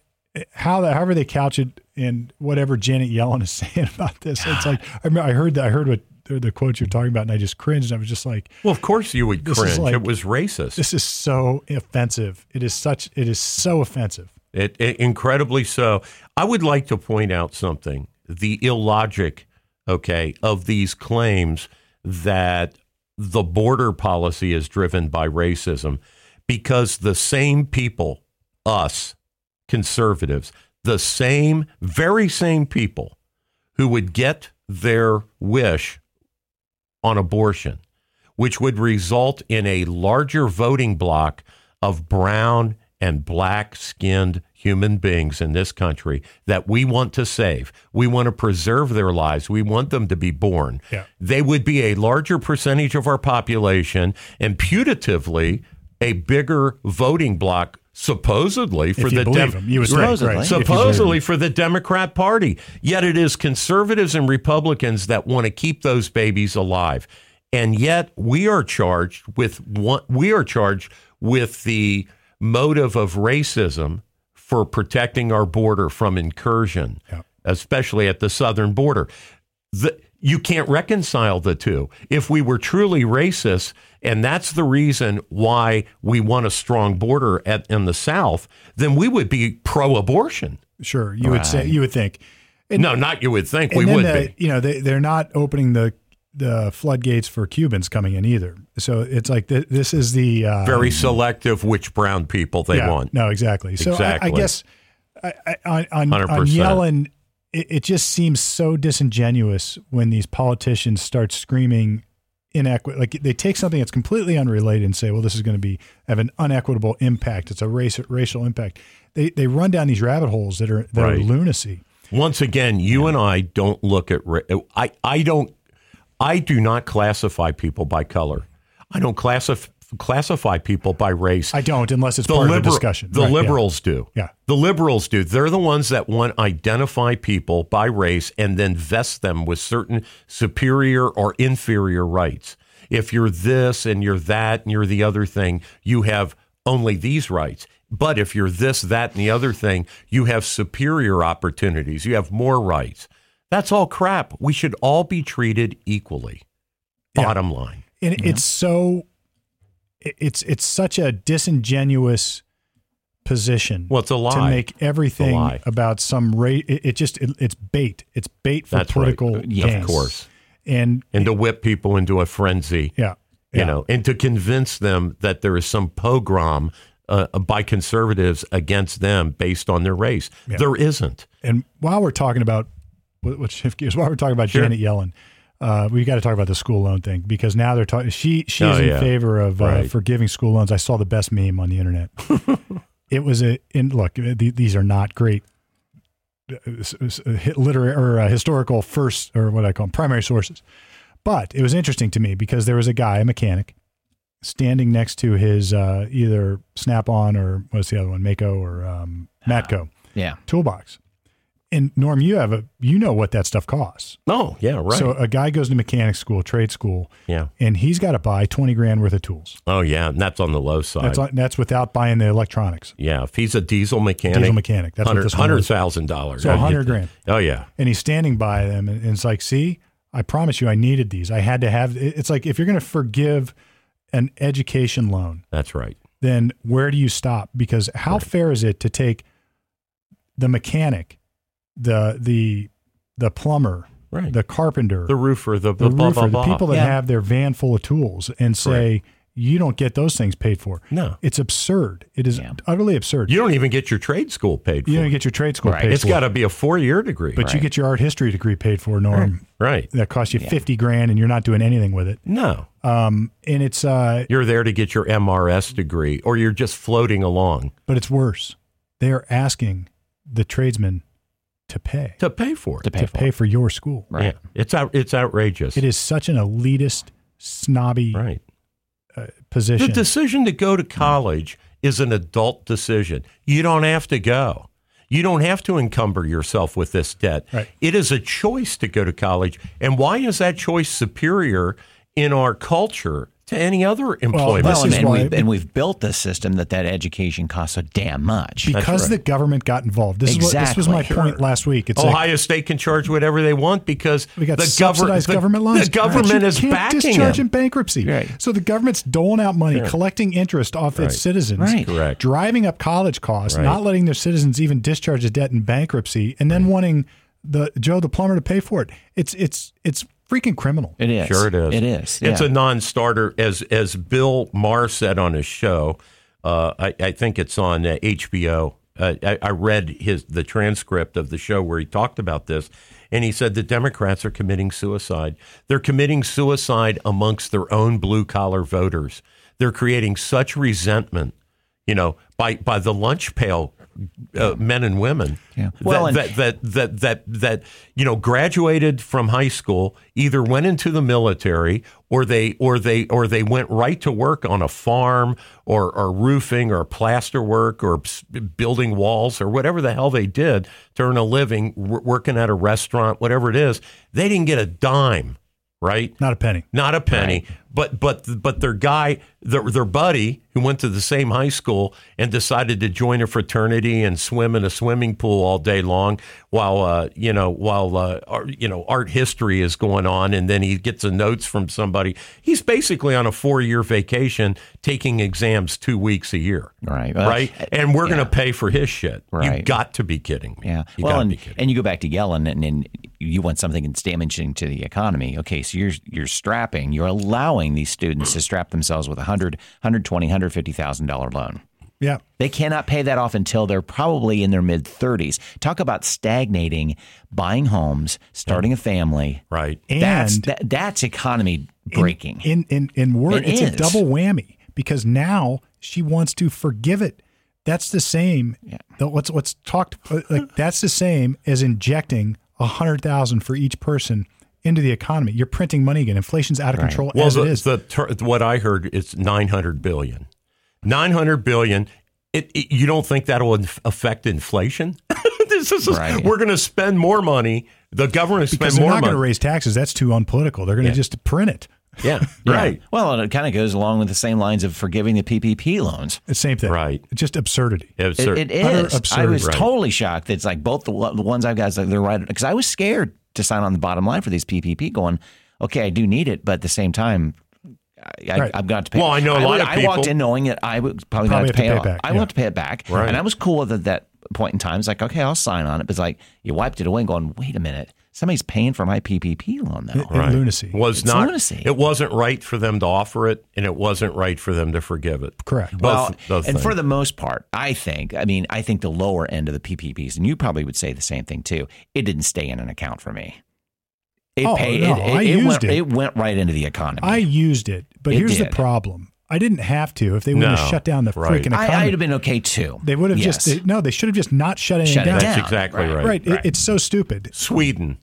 how the, however they couch it and whatever Janet Yellen is [laughs] saying about this. It's like [sighs] I, remember, I heard that I heard what the, the quotes you're talking about, and I just cringed. I was just like, Well, of course you would cringe. like- it was racist. this is so offensive. It is such. It is so offensive. It, it- incredibly so. I would like to point out something: the illogic, okay, of these claims that the border policy is driven by racism, because the same people, us conservatives, the same, very same people, who would get their wish on abortion, which would result in a larger voting block of brown and black skinned human beings in this country that we want to save. We want to preserve their lives. We want them to be born. Yeah. They would be a larger percentage of our population and putatively a bigger voting block supposedly for the them, you Supposedly. right? If you believe them. supposedly for the Democrat Party. Yet it is conservatives and Republicans that want to keep those babies alive. And yet we are charged with one, we are charged with the motive of racism for protecting our border from incursion, Yeah. especially at the southern border. The, you can't reconcile the two. If we were truly racist, and that's the reason why we want a strong border at, in the South, then we would be pro-abortion. Sure, you would say. You would think. And- no, not you would think we would the- be. You know, they they're not opening the the floodgates for Cubans coming in either. So it's like th- this is the uh, Very selective which brown people they yeah, want. No, exactly. So I, I guess I, I, on, on, on 100%. Yellen, it, it just seems so disingenuous when these politicians start screaming inequity. Like they take something that's completely unrelated and say, "Well, this is going to be have an unequitable impact. It's a race racial impact." They they run down these rabbit holes that are that are lunacy. Once again, you and I don't look at. I I don't. I do not classify people by color. I don't classify classify people by race. I don't unless it's the part of liberal- the discussion. The Right, yeah. liberals do. Yeah. The liberals do. They're the ones that want to identify people by race and then vest them with certain superior or inferior rights. If you're this and you're that and you're the other thing, you have only these rights. But if you're this, that, and the other thing, you have superior opportunities. You have more rights. That's all crap. We should all be treated equally. Yeah. Bottom line. and it's so it's it's such a disingenuous position Well, it's a lie. to make everything lie. about some rate it, it just it, it's bait it's bait for That's political Yeah, gain. Of course. and And to whip people into a frenzy. yeah you yeah. know, and to convince them that there is some pogrom uh, by conservatives against them based on their race. There isn't. and while we're talking about what what shift gears [laughs] while we're talking about Sure. Janet Yellen uh, we got to talk about the school loan thing because now they're talking. She she's Oh, in favor of uh, Right. forgiving school loans. I saw the best meme on the internet. [laughs] it was a in look. th- These are not great uh, s- s- hit literary or uh, historical first or what I call them, primary sources, but it was interesting to me because there was a guy, a mechanic, standing next to his uh, either Snap On or what's the other one, Mako or um, Matco Yeah. toolbox. And Norm, you have a you know what that stuff costs. Oh, yeah, right. So a guy goes to mechanic school, trade school, yeah. and he's got to buy twenty grand worth of tools. Oh, yeah. And that's on the low side. That's on- that's without buying the electronics. yeah. If he's a diesel mechanic, Diesel mechanic. That's hundred this one hundred was. thousand dollars. So 100 grand. Oh, yeah. And he's standing by them, and, and it's like, see, I promise you, I needed these. I had to have. It's like if you're going to forgive an education loan, That's right. then where do you stop? Because how fair is it to take the mechanic, the the the plumber, Right. the carpenter, The roofer, the, the the blah, roofer, blah, the people that Yeah. have their van full of tools, and say you don't get those things paid for. No. It's absurd. It is Yeah. utterly absurd. You don't even get your trade school paid for. You don't get your trade school Right. paid it's for, got to be a four year degree. but you get your art history degree paid for, Norm. right. That costs you fifty grand, and you're not doing anything with it. No. Um, and it's uh, You're there to get your MRS degree or you're just floating along but it's worse. They are asking the tradesmen to pay to pay for it. To pay to for. pay for your school. Right. Yeah. It's out, it's outrageous. It is such an elitist, snobby Right. Uh, position. The decision to go to college is an adult decision. You don't have to go. You don't have to encumber yourself with this debt. Right. It is a choice to go to college. And why is that choice superior in our culture to any other employment? This Well, and, is and why- we've, and we've built this system that that education costs so damn much. because right. the government got involved. This is what this was my Exactly. point last week. It's like, Ohio State can charge whatever they want because We got the subsidized the- government loans. The government But you is can't backing discharge them. in bankruptcy. Right. So the government's doling out money, collecting interest off Right. its citizens, Right. Correct. driving up college costs, Right. not letting their citizens even discharge a debt in bankruptcy, and then wanting the Joe the plumber to pay for it. It's it's it's freaking criminal. It is. Sure, it is. It is. It's a non-starter, as as Bill Maher said on his show. Uh, I, I think it's on uh, HBO. Uh, I, I read his the transcript of the show where he talked about this, and he said the Democrats are committing suicide. They're committing suicide amongst their own blue collar voters. They're creating such resentment, you know, by by the lunch pail uh, men and women. Yeah. Well, and- that, that that that that you know graduated from high school, either went into the military or they or they or they went right to work on a farm or or roofing or plaster work or building walls or whatever the hell they did to earn a living, w- working at a restaurant, whatever it is. They didn't get a dime, right? Not a penny. Not a penny, but but but their guy, their their buddy who went to the same high school and decided to join a fraternity and swim in a swimming pool all day long while uh, you know while uh, art, you know art history is going on, and then he gets a notes from somebody. He's basically on a four year vacation, taking exams two weeks a year, Right. Well, right? And we're going to pay for his shit. Right. You got to be kidding me. Yeah. you well, and, be kidding. and you go back to Yellen, and, and you want something that's damaging to the economy. Okay, so you're you're strapping, you're allowing these students to strap themselves with a hundred, hundred twenty, hundred fifty thousand dollar loan. Yeah. They cannot pay that off until they're probably in their mid 30s. Talk about stagnating, buying homes, starting a family. right. That's And that, that's economy breaking. in in in word, It it's a double whammy because now she wants to forgive it. That's the same. what's what's talked uh, like that's the same as injecting a hundred thousand for each person into the economy. You're printing money again. Inflation's out of control Well, as the, it is. the ter- what I heard is 900 billion. 900 billion. It, it- you don't think that'll inf- affect inflation? [laughs] this is Right. we're going to spend more money. The government will because spend they're not going to raise taxes. That's too unpolitical. They're going to Yeah. just print it. [laughs] Yeah, Yeah. right, Well, and it kind of goes along with the same lines of forgiving the PPP loans. The same thing. Right. It's just absurdity. It's It, cer- it I was Right. totally shocked. It's like both the, the ones I've got, it's like they're right. Because I was scared to sign on the bottom line for these PPP going, okay, I do need it, but at the same time, I, I, Right. I've got to pay. Well, I know a would- lot of I walked in knowing that I would probably, Probably have to pay, it to pay off. back, I yeah. want to pay it back. Right. And I was cool with it at that point in time. It's like, okay, I'll sign on it. But it's like, you wiped it away and going, wait a minute. Somebody's paying for my PPP loan though. It- it- Lunacy. was It's not. lunacy. It wasn't right for them to offer it, and it wasn't right for them to forgive it. Correct. Both, well, both and things. for the most part, I think, I mean, I think the lower end of the PPPs, and you probably would say the same thing too. It didn't stay in an account for me. It Oh, paid. no, it, it, I it used went, it. it went right into the economy. I used it, but It here's the problem. I didn't have to. If they would No, have shut down the right. freaking I, economy, I'd have been okay too. they would have Yes. just they, no. They should have just not shut anything Shut it down. That's exactly right. Right. It- it's so stupid. Sweden,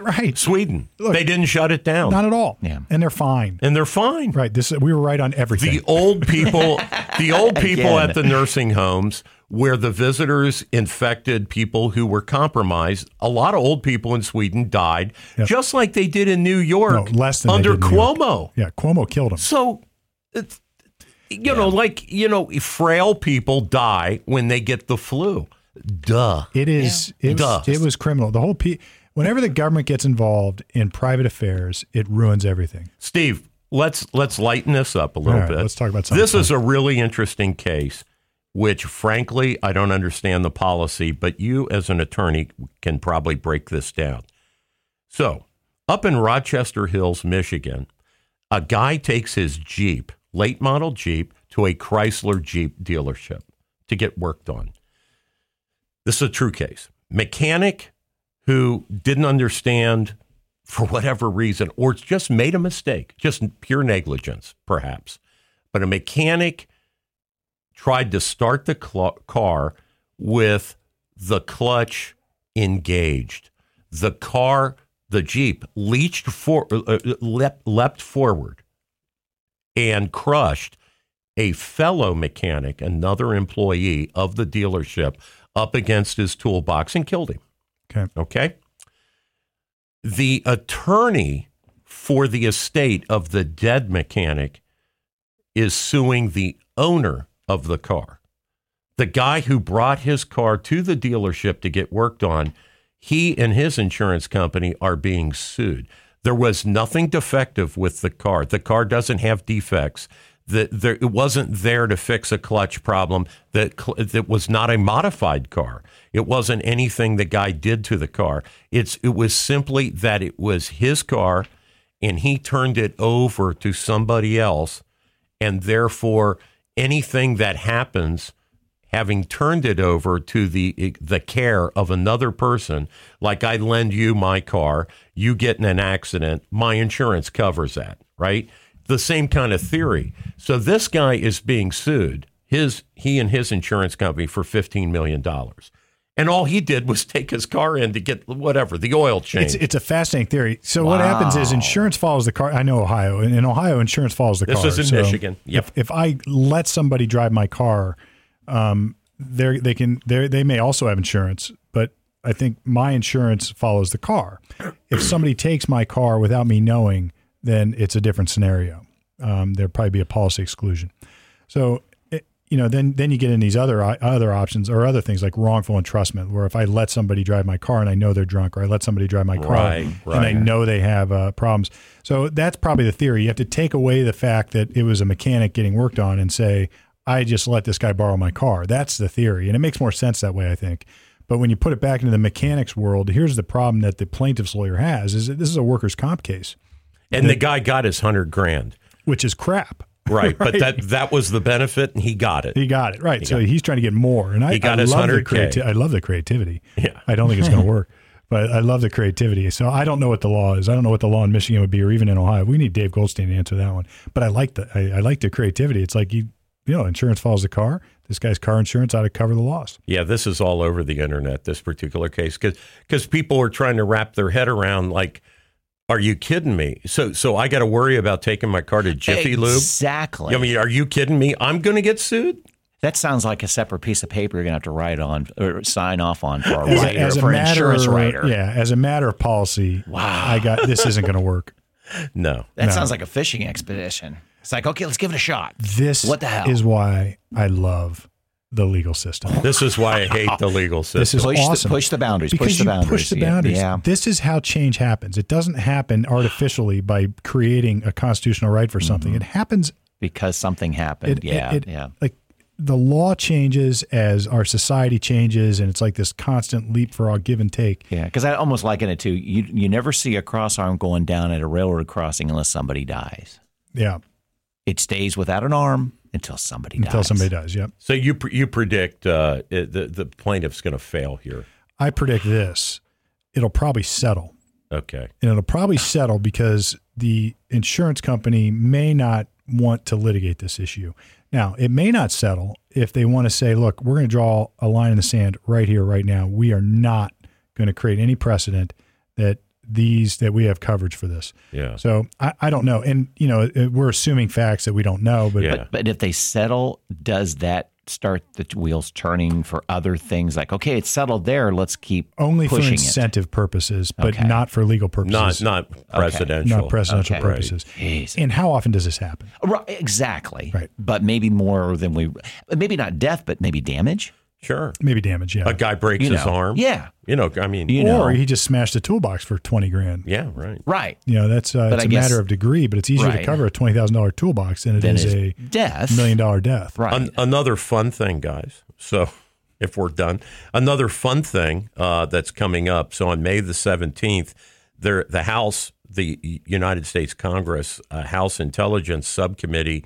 Right. Sweden. Look, they didn't shut it down, Not at all. Yeah. And they're fine. and they're fine. Right. This we were right on everything. The old people, the [laughs] old people at the nursing homes where the visitors infected people who were compromised. A lot of old people in Sweden died, just like they did in New York No, less than under did York. Cuomo. yeah. Cuomo killed them. So, it's, you know, like you know, frail people die when they get the flu. Duh. It is. It Duh. was. It was criminal. The whole. P- whenever the government gets involved in private affairs, it ruins everything. Steve, let's let's lighten this up a little All right, bit. let's talk about something This fun. is a really interesting case, which frankly I don't understand the policy, but you as an attorney can probably break this down. So, up in Rochester Hills, Michigan, a guy takes his Jeep, late model Jeep, to a Chrysler Jeep dealership to get worked on. This is a true case. Mechanic who didn't understand for whatever reason, or just made a mistake, just pure negligence, perhaps. But a mechanic tried to start the cl- car with the clutch engaged. The car, the Jeep, leached for, uh, leapt, leapt forward and crushed a fellow mechanic, another employee of the dealership, up against his toolbox and killed him. Okay. Okay. The attorney for the estate of the dead mechanic is suing the owner of the car. The guy who brought his car to the dealership to get worked on, he and his insurance company are being sued. There was nothing defective with the car. The car doesn't have defects. The, it wasn't there to fix a clutch problem. That that was not a modified car. It wasn't anything the guy did to the car. It's it was simply that it was his car, and he turned it over to somebody else, and therefore anything that happens having turned it over to the the care of another person like I lend you my car you get in an accident my insurance covers that right the same kind of theory so this guy is being sued his he and his insurance company for 15 million dollars and all he did was take his car in to get whatever the oil change It's it's a fascinating theory. So what happens is insurance follows the car. I know Ohio, and in Ohio, insurance follows the This car. This is in So Michigan. Yep. If if I let somebody drive my car, um, they they can they they may also have insurance, but I think my insurance follows the car. If somebody takes my car without me knowing, then it's a different scenario. Um, there'd probably be a policy exclusion. So, it, you know, then then you get in these other other options or other things like wrongful entrustment, where if I let somebody drive my car and I know they're drunk, or I let somebody drive my car Right, and I know they have uh, problems. So that's probably the theory. You have to take away the fact that it was a mechanic getting worked on and say, I just let this guy borrow my car. That's the theory, and it makes more sense that way, I think. But when you put it back into the mechanics world, here's the problem that the plaintiff's lawyer has: is that this is a workers' comp case, and the guy got his 100 grand which is crap. [laughs] right but that that was the benefit and he got it He got it right. so he's trying to get more, and I, He got I his love the 100K. creati- I love the creativity. Yeah. I don't think it's going [laughs] to work, but I love the creativity. So I don't know what the law is. I don't know what the law in Michigan would be, or even in Ohio. We need Dave Goldstein to answer that one. But I like the I, I like the creativity. It's like you you know, insurance follows the car. This guy's car insurance ought to cover the loss. Yeah, this is all over the internet. This particular case, because people are trying to wrap their head around like, are you kidding me? So so I got to worry about taking my car to Jiffy Lube. Exactly. I mean, are you kidding me? I'm going to get sued. that sounds like a separate piece of paper you're going to have to write on or sign off on for a As, writer, as a for an matter, insurance writer. yeah, as a matter of policy, wow, I got this isn't going to work. [laughs] No. That No. sounds like a fishing expedition. It's like, okay, let's give it a shot. This What the hell? is why I love the legal system. This is why I [laughs] hate the legal system. This is Push awesome. the, push the boundaries. because push the boundaries. push the Yeah, boundaries. Yeah. This is how change happens. It doesn't happen artificially by creating a constitutional right for something. Mm-hmm. It happens. Because something happened. It, yeah. it- it- yeah. Like the law changes as our society changes, and it's like this constant leap for leapfrog give and take. Yeah, because I almost liken it to you. You never see a cross arm going down at a railroad crossing unless somebody dies. Yeah, It stays without an arm until somebody until dies. somebody does. Yep. so you pr- you predict uh, it, the the plaintiff's going to fail here. I predict this. It'll probably settle. Okay. and it'll probably settle because the insurance company may not want to litigate this issue. Now, it may not settle if they want to say, look, we're going to draw a line in the sand right here, right now. We are not going to create any precedent that these that we have coverage for this. Yeah. So I, I don't know, and you know it- we're assuming facts that we don't know, but Yeah. But, but if they settle, does that start the wheels turning for other things? Like, okay, it's settled there. Let's keep only for pushing it. incentive purposes, but Okay. not for legal Not purposes, not precedential. not precedential Okay. purposes. Jeez. And how often does this happen? Right, exactly. Right. But maybe more than we, maybe not death, but maybe damage. Sure. Maybe damage, yeah. A guy breaks You his know. arm. Yeah. You know, I mean, You know. or he just smashed a toolbox for twenty grand. yeah, right. Right. You know, that's uh, But it's I a guess- matter of degree, but it's easier to Right. cover a twenty thousand dollar toolbox than it Then is it's a death. million dollar death. Right. An- another fun thing, guys. So, if we're done, another fun thing uh, that's coming up. So, on May the seventeenth, there the House, the United States Congress uh, House Intelligence Subcommittee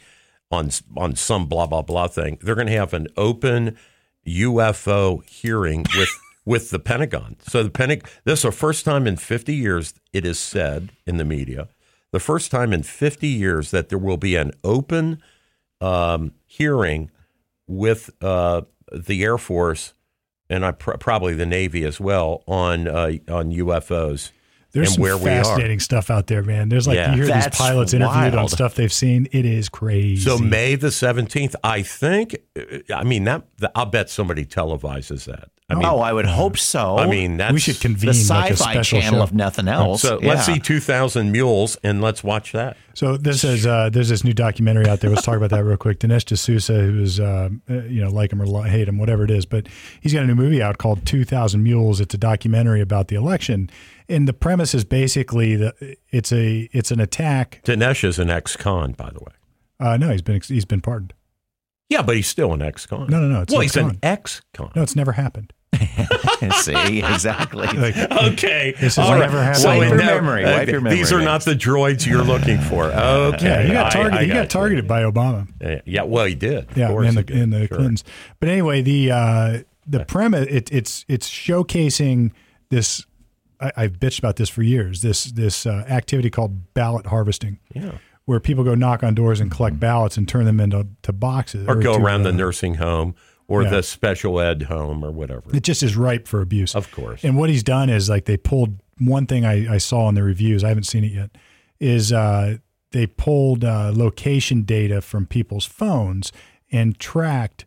on on some blah blah blah thing. They're going to have an open UFO hearing with. With the Pentagon, so the Pentagon. This is the first time in 50 years it is said in the media, the first time in 50 years that there will be an open um, hearing with uh, the Air Force and I pr- probably the Navy as well on uh, on UFOs There's and some where we are. fascinating stuff out there, man. There's like Yeah. you hear That's these pilots interviewed on stuff they've seen. It is crazy. So May the seventeenth, I think. uh, I mean that. I'll bet somebody televises that. I mean, oh, I would hope so. I mean that's we should convene the like a sci-fi special channel, show. if nothing else. So Yeah. let's see two thousand mules and let's watch that. So this is uh, there's this new documentary out there. Let's talk about that real quick. Dinesh D'Souza, who's uh, uh, you know like him or hate him, whatever it is, but he's got a new movie out called Two Thousand Mules. It's a documentary about the election, and the premise is basically that it's a it's an attack. Dinesh is an ex-con, by the way. Uh, no, he's been he's been pardoned. Yeah, but he's still an ex-con. No, no, no, it's well, he's an ex-con. No, it's never happened. [laughs] see exactly. [laughs] Like, Okay. This has never happened. Wipe your it never- memory. Wipe your These memory. are not the droids you're looking for. [laughs] Okay. yeah, he got I- targeted. I he got you. targeted by Obama. Yeah, Yeah, well, he did. Of Yeah, course in the did. in the Sure. Clintons. But anyway, the uh, the premise it, it's it's showcasing this. I, I've bitched about this for years. This this uh, activity called ballot harvesting, Yeah. where people go knock on doors and collect ballots and turn them into to boxes, Or go to, around the uh, nursing home or yeah. the special ed home or whatever. It just is ripe for abuse. Of course. And what he's done is like they pulled one thing I, I saw in the reviews. I haven't seen it yet. Is uh, they pulled uh, location data from people's phones and tracked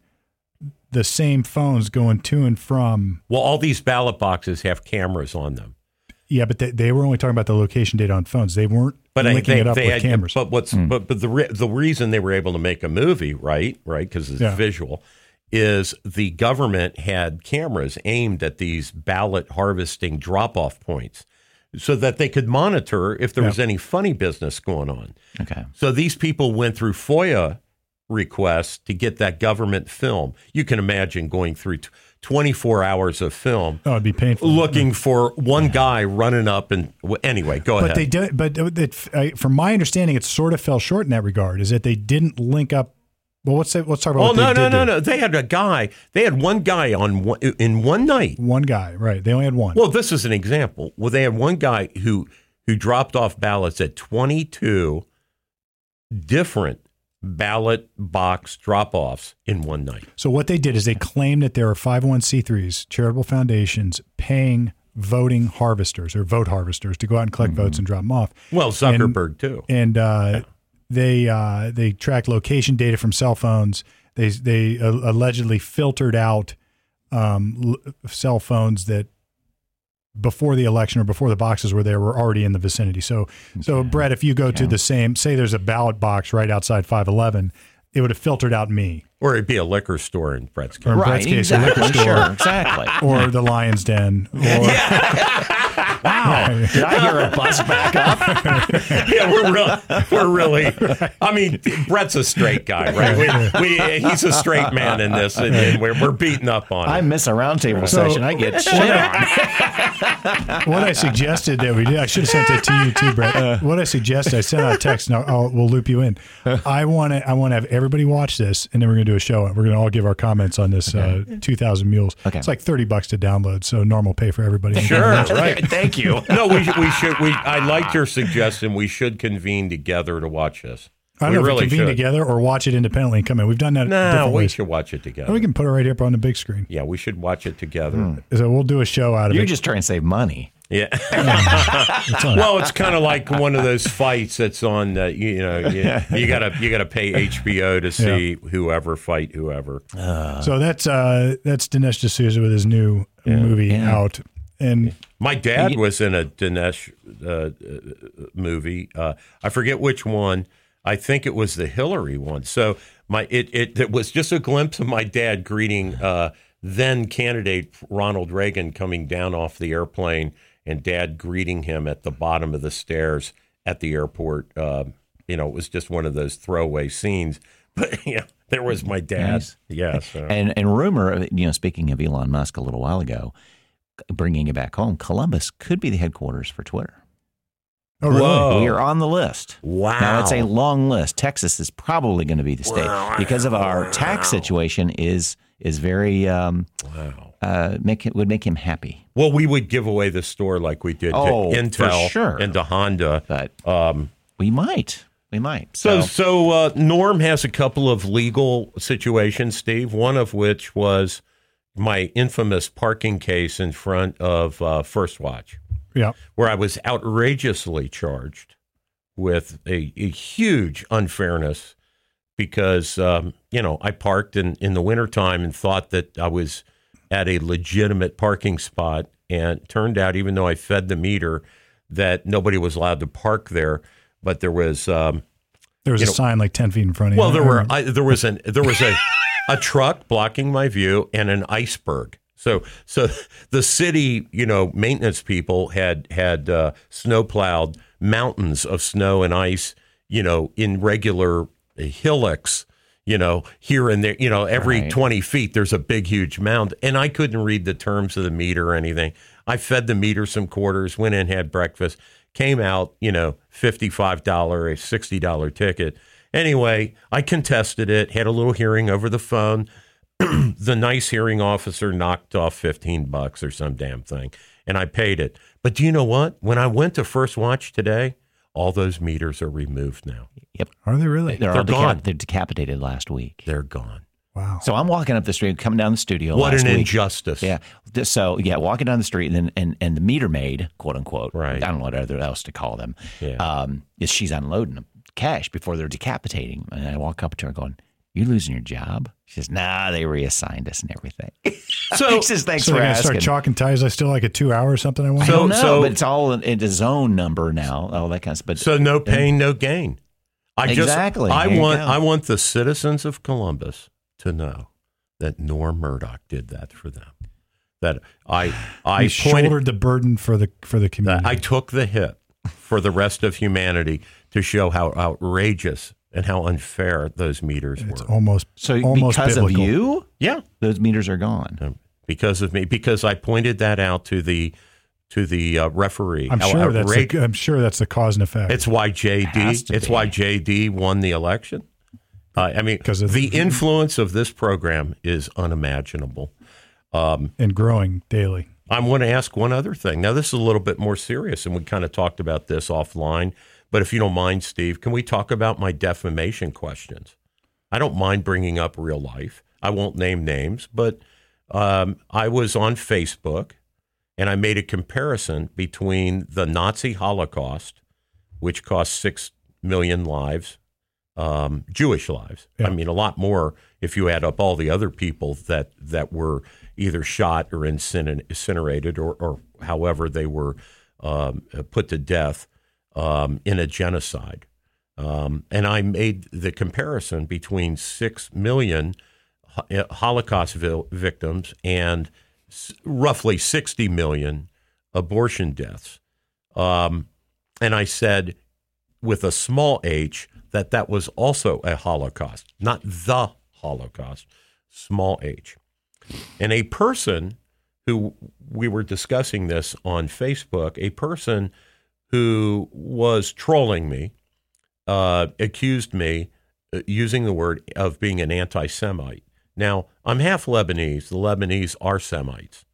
the same phones going to and from. Well, all these ballot boxes have cameras on them. Yeah, but they, they were only talking about the location data on phones. They weren't But I- linking they, it up they with had, cameras. But what's hmm. but but the re- the reason they were able to make a movie, right, right, because it's Yeah. visual, is the government had cameras aimed at these ballot harvesting drop off points, so that they could monitor if there was any funny business going on. Okay. So these people went through FOIA requests to get that government film. You can imagine going through t- 24 hours of film oh, it'd be painful. looking for one guy running up and anyway, go ahead. but ahead. they did. But uh, it, I, from my understanding, it sort of fell short in that regard. Is that they didn't link up. Well, let's say, let's talk about. Oh no no no do. no! They had a guy. They had one guy on one, in one night. One guy, right? They only had one. Well, this is an example. Well, they had one guy who who dropped off ballots at twenty two different ballot box drop offs in one night. So what they did is they claimed that there are 501c3s, charitable foundations, paying voting harvesters or vote harvesters to go out and collect votes and drop them off. Well, Zuckerberg too. And uh, they uh, they tracked location data from cell phones. They they uh, allegedly filtered out um, l- cell phones that before the election or before the boxes were there were already in the vicinity. So, so Brett, if you go to the same, say there's a ballot box right outside 511, it would have filtered out me Or it'd be a liquor store in Brett's case. Or in Right, Brett's case, a liquor store. Sure, exactly. or the Lion's Den. [laughs] Or, Wow. [laughs] Did I hear a bus back up? [laughs] yeah, we're really, we're really. I mean, Brett's a straight guy, right? We, we, he's a straight man in this, and, and we're, we're beating up on I him. miss a roundtable So- session. I get [laughs] shit on. what I suggested that we did, I should have sent it to you too, Brett. What I suggested, I sent out a text, and I'll, I'll, we'll loop you in. I want to, I want to have everybody watch this, and then we're going to do a show. and We're going to all give our comments on this uh, 2,000 Mules. Okay. It's like 30 bucks to download, so normal pay for everybody. Sure, right. Thank you. No, we, we should. We I liked your suggestion. We should convene together to watch this. I don't we know really if we convene should. together or watch it independently and come in. We've done that No, we ways. should watch it together. Or we can put it right here on the big screen. yeah, we should watch it together. So we'll do a show out of You're it. just trying to save money. Yeah. It's [laughs] [laughs] well, it's kind of like one of those fights that's on. Uh, you know, you, [laughs] you gotta you gotta pay HBO to see whoever fight whoever. so that's uh, that's Dinesh D'Souza with his new movie Yeah. out, and My dad was in a Dinesh uh, uh, movie. Uh, I forget which one. I think it was the Hillary one. So my it it, it was just a glimpse of my dad greeting uh, then candidate Ronald Reagan coming down off the airplane, and dad greeting him at the bottom of the stairs at the airport. Uh, you know, it was just one of those throwaway scenes. [laughs] But yeah, there was my dad. Nice. Yeah. So. And and rumor, you know, speaking of Elon Musk a little while ago, bringing it back home, Columbus could be the headquarters for Twitter. oh really? Whoa. We are on the list. Wow. Now it's a long list. Texas is probably going to be the state because of our tax situation is is very um, wow. uh, make it would make him happy. Well, we would give away the store like we did Oh, to Intel sure. and to Honda. But Um, we might, we might. so, So, so uh, Norm has a couple of legal situations, Steve. One of which was my infamous parking case in front of uh, First Watch, Yeah. where I was outrageously charged with a, a huge unfairness because um, you know I parked in in the wintertime and thought that I was at a legitimate parking spot, and turned out even though I fed the meter that nobody was allowed to park there, but there was um, There was a know- sign like 10 feet in front of you. well there were. I, there was an there was a [laughs] a truck blocking my view and an iceberg. So so [laughs] the city you know maintenance people had had uh, snow plowed mountains of snow and ice you know in regular hillocks you know here and there you know every Right. 20 feet there's a big huge mound and i couldn't read the terms of the meter or anything i fed the meter some quarters went in had breakfast came out you know $55 a $60 ticket anyway i contested it had a little hearing over the phone [clears throat] the nice hearing officer knocked off 15 bucks or some damn thing and i paid it but do you know what when i went to first watch today all those meters are removed now yep, Are they really? they're, They're all decap- gone. they're decapitated last week. they're gone Wow. So I'm walking up the street, coming down the studio. what last an week. injustice Yeah. So yeah, walking down the street and and, and the meter maid, quote unquote. Right. I don't know what other else to call them. Yeah. Um, is she's unloading them cash before they're decapitating. And I walk up to her going, You losing your job? She says, Nah, they reassigned us and everything. [laughs] So- she says, Thanks So for to asking. start chalking ties. I still like a two hour or something. I want. I So- don't know, but it's all in, in a zone number now, all that kind of stuff. But So no pain, no gain. I Exactly. just I There want. I want the citizens of Columbus to know that Norm Murdoch did that for them. That I I I pointed, shouldered the burden for the for the community. I took the hit for the rest of humanity to show how outrageous and how unfair those meters it's were. almost so almost because biblical. of you, Yeah, those meters are gone. um, because of me, because I pointed that out to the to the uh, referee. I'm how sure that's outrage- the, I'm sure that's the cause and effect. It's why JD. to It's be. why JD won the election. Uh, I mean, because the influence of this program is unimaginable. um, and growing daily. I want to ask one other thing. Now, this is a little bit more serious, and we kind of talked about this offline. But if you don't mind, Steve, can we talk about my defamation questions? I don't mind bringing up real life. I won't name names, but um, I was on Facebook and I made a comparison between the Nazi Holocaust, which cost six million lives, um, Jewish lives. Yeah. I mean, a lot more if you add up all the other people that that were either shot or incinerated or, or however they were um, put to death um, in a genocide. Um, and I made the comparison between six million Holocaust victims and roughly 60 million abortion deaths. Um, and I said, with a small h, that that was also a Holocaust, not the Holocaust, small h. And a person who we were discussing this on Facebook, a person who was trolling me, uh, accused me uh, using the word of being an anti Semite. Now, I'm half Lebanese. The Lebanese are Semites.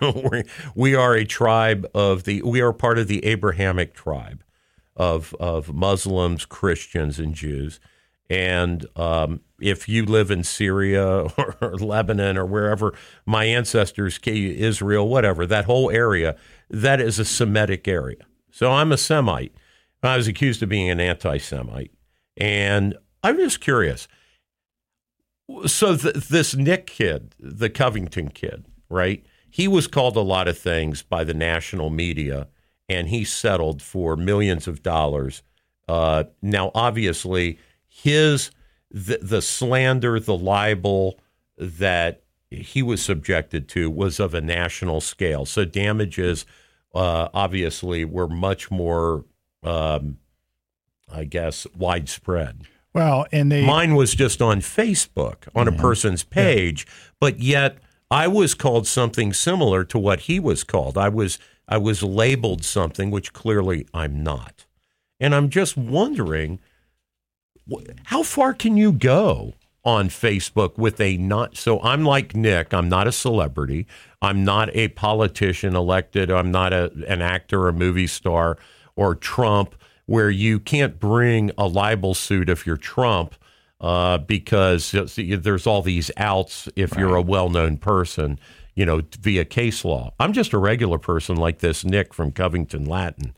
[laughs] we, are a tribe of the, we are part of the Abrahamic tribe of, of Muslims, Christians, and Jews. And um, if you live in Syria [laughs] or, or Lebanon or wherever my ancestors Israel, whatever, that whole area, that is a Semitic area. So I'm a Semite. I was accused of being an anti Semite. And I'm just curious. So th- this Nick kid, the Covington kid, right? He was called a lot of things by the national media, and he settled for millions of dollars. Uh, now, obviously, his the, the slander, the libel that he was subjected to was of a national scale. So damages, uh, obviously, were much more, um, I guess, widespread. Well, and they Mine was just on Facebook on a person's page, but yet I was called something similar to what he was called. I was I was labeled something which clearly I'm not. And I'm just wondering how far can you go on Facebook with a not so I'm like Nick, I'm not a celebrity. I'm not a politician elected. I'm not a, an actor, a movie star, or Trump, where you can't bring a libel suit if you're Trump uh, because there's all these outs if you're a well known person, you know, via case law. I'm just a regular person like this Nick from Covington Latin.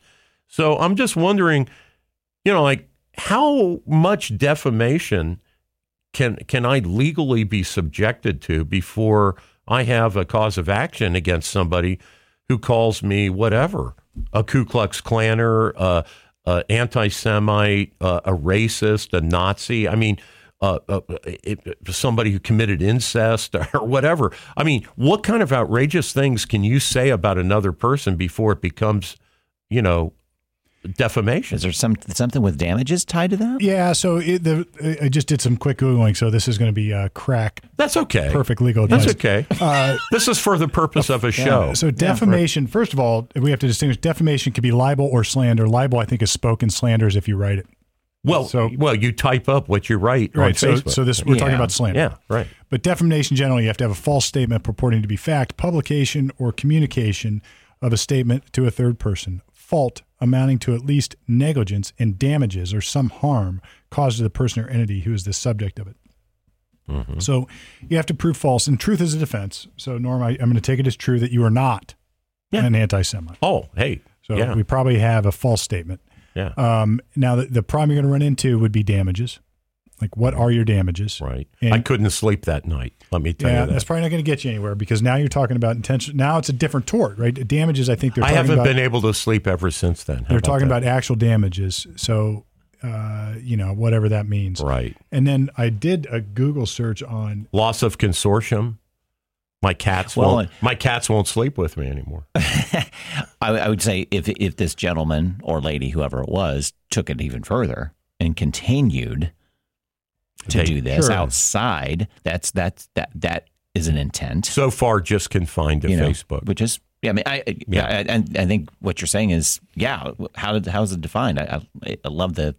So I'm just wondering, you know, like how much defamation can can I legally be subjected to before I have a cause of action against somebody who calls me whatever a Ku Klux Klaner, uh, uh, anti-Semite, uh, a racist, a Nazi. I mean. Uh, uh, it, somebody who committed incest [laughs] or whatever. I mean, what kind of outrageous things can you say about another person before it becomes, you know, defamation? Is there some something with damages tied to that? yeah. So it, the, I just did some quick googling. So this is going to be uh, crack That's okay. perfect legal That's okay. Uh, [laughs] this is for the purpose of a show. So defamation, first of all, we have to distinguish defamation could be libel or slander. Libel, I think, is spoken slanders if you write it. Well, So- well, you type up what you write Right. on So, Facebook. so this we're talking about slander. yeah, right. But defamation generally, you have to have a false statement purporting to be fact, publication or communication of a statement to a third person, fault amounting to at least negligence and damages or some harm caused to the person or entity who is the subject of it. Mm-hmm. So you have to prove false, and truth is a defense. So, Norm, I, I'm going to take it as true that you are not Yeah. an anti Semite. Oh, hey. So yeah, we probably have a false statement. yeah. Um, now, the, the problem you're going to run into would be damages. Like, what are your damages? right. and- I couldn't sleep that night. Let me tell Yeah, you that's that. probably not going to get you anywhere because now you're talking about intention. Now it's a different tort, right? Damages. I think they're I haven't about. been able to sleep ever since then. How they're talking that? about actual damages. So, uh, you know, whatever that means. right And then I did a Google search on. loss of consortium. My cats Well, won't. My cats won't sleep with me anymore. [laughs] I, I would say if if this gentleman or lady, whoever it was, took it even further and continued to They- do this Sure. outside, that's that's that that is an intent. So far, just confined to you know, Facebook. which is yeah. I mean, I yeah, Yeah. I, and I think what you're saying is yeah. How did how is it defined? I, I, I love the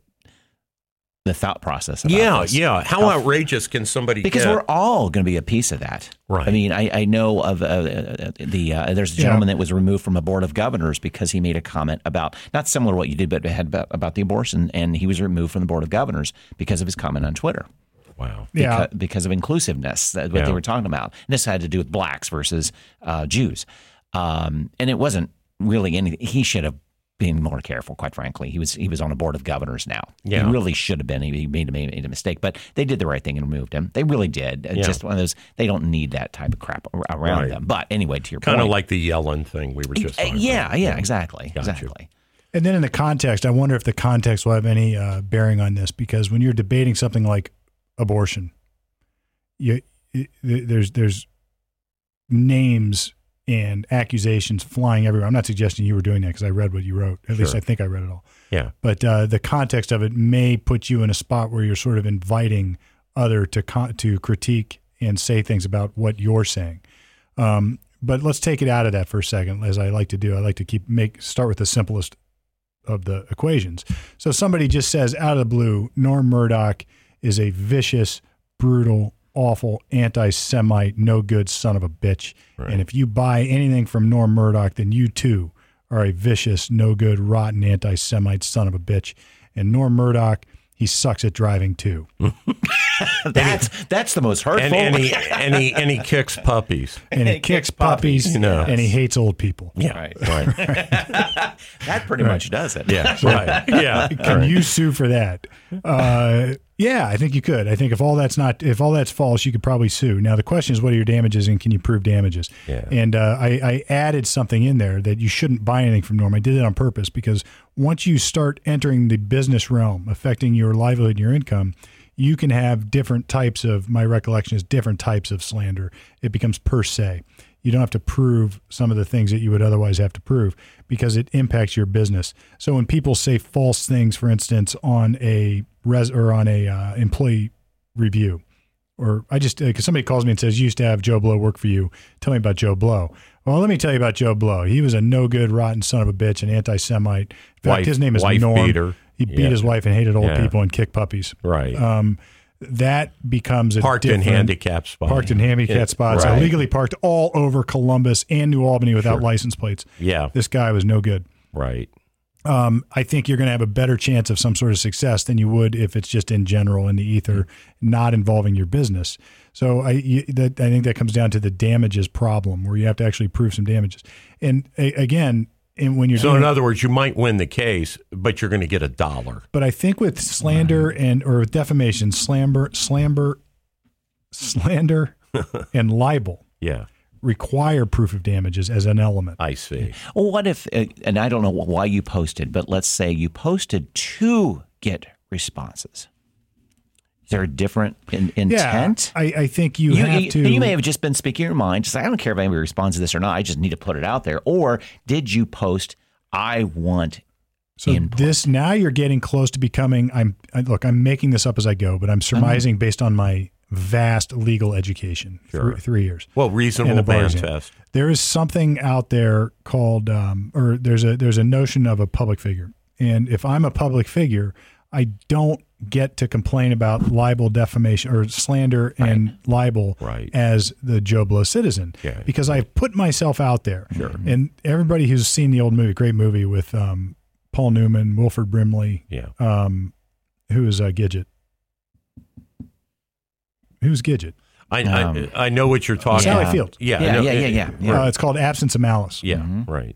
the thought process. About yeah, this. yeah. How outrageous can somebody because get? we're all going to be a piece of that. Right. I mean, I, I know of uh, uh, the uh, there's a Yeah. gentleman that was removed from a board of governors because he made a comment about not similar to what you did, but had about, about the abortion, and he was removed from the board of governors because of his comment on Twitter. wow. Yeah. Because, because of inclusiveness, that what Yeah. they were talking about. And this had to do with blacks versus uh, Jews, um, and it wasn't really anything. He should have being more careful. Quite frankly, he was he was on a board of governors now. Yeah. He really should have been. He made, made a mistake, but they did the right thing and removed him. They really did. It's Just one of those. They don't need that type of crap around Right. them. But anyway, to your point. Kind of like the Yellen thing we were just talking yeah, about. yeah, exactly, Gotcha. exactly. And then in the context, I wonder if the context will have any uh, bearing on this because when you're debating something like abortion, you, it, there's there's names and accusations flying everywhere. I'm not suggesting you were doing that because I read what you wrote. At least I think I read it all. Yeah. But uh, the context of it may put you in a spot where you're sort of inviting other to con- to critique and say things about what you're saying. Um, but let's take it out of that for a second, as I like to do. I like to keep make start with the simplest of the equations. So somebody just says out of the blue, Norm Murdoch is a vicious, brutal, awful, anti-Semite, no good son of a bitch. And if you buy anything from Norm Murdoch, then you too are a vicious, no good, rotten anti-Semite son of a bitch. And Norm Murdoch, he sucks at driving too. [laughs] That's that's the most hurtful. And, and, he, and, he, and he kicks puppies. And he kicks puppies, You know. and he hates old people. Yeah. Right. [laughs] Right. that pretty much does it. Yeah. [laughs] Right. Yeah. Can you sue for that? Uh, yeah, I think you could. I think if all that's not, if all that's false, you could probably sue. Now the question is, what are your damages, and can you prove damages? Yeah. And uh, I, I added something in there that you shouldn't buy anything from Norm. I did it on purpose because once you start entering the business realm, affecting your livelihood and your income, you can have different types of. My recollection is different types of slander. It becomes per se. You don't have to prove some of the things that you would otherwise have to prove because it impacts your business. So when people say false things, for instance, on a res or on a uh, employee review, or I just because somebody calls me and says you used to have Joe Blow work for you. Tell me about Joe Blow. Well, let me tell you about Joe Blow. He was a no good, rotten son of a bitch, an anti-Semite. In fact, Wife- his name is Norm. beater. He beat Yeah. his wife and hated old Yeah. people and kicked puppies. Right. Um, that becomes a Parked in different- handicap spots. parked in handicap Yeah, spots, right. illegally parked all over Columbus and New Albany without license plates. Yeah. This guy was no good. Right. Um, I think you're going to have a better chance of some sort of success than you would if it's just in general in the ether, not involving your business. So I, you, that, I think that comes down to the damages problem, where you have to actually prove some damages. And a, again, and when you're So doing, in other words, you might win the case, but you're going to get a dollar. but I think with slander and or with defamation, slander, slander, [laughs] slander, and libel Yeah. Require proof of damages as an element. I see. Well, what if, uh, and I don't know why you posted, but let's say you posted to get responses. Is there a different in, intent? Yeah, I, I think you, You, have you, to. you may have just been speaking your mind. Just like, I don't care if anybody responds to this or not. I just need to put it out there. Or did you post, I want So input. this now you're getting close to becoming. I'm I, look. I'm making this up as I go, but I'm surmising based on my vast legal education. Sure. Three, three years. Well, reasonable test. There is something out there called, um, or there's a there's a notion of a public figure, and if I'm a public figure, I don't get to complain about libel, defamation, or slander and libel Right. as the Joe Blow citizen Yeah. because I've put myself out there. Sure. And everybody who's seen the old movie, great movie with um, Paul Newman, Wilford Brimley, Yeah. um, who is uh, Gidget? Who's Gidget? I, Um, I I know what you're talking Sally about. Fields. Yeah. I Yeah, know- yeah, yeah, yeah, yeah. Uh, it's called Absence of Malice. Yeah. Right.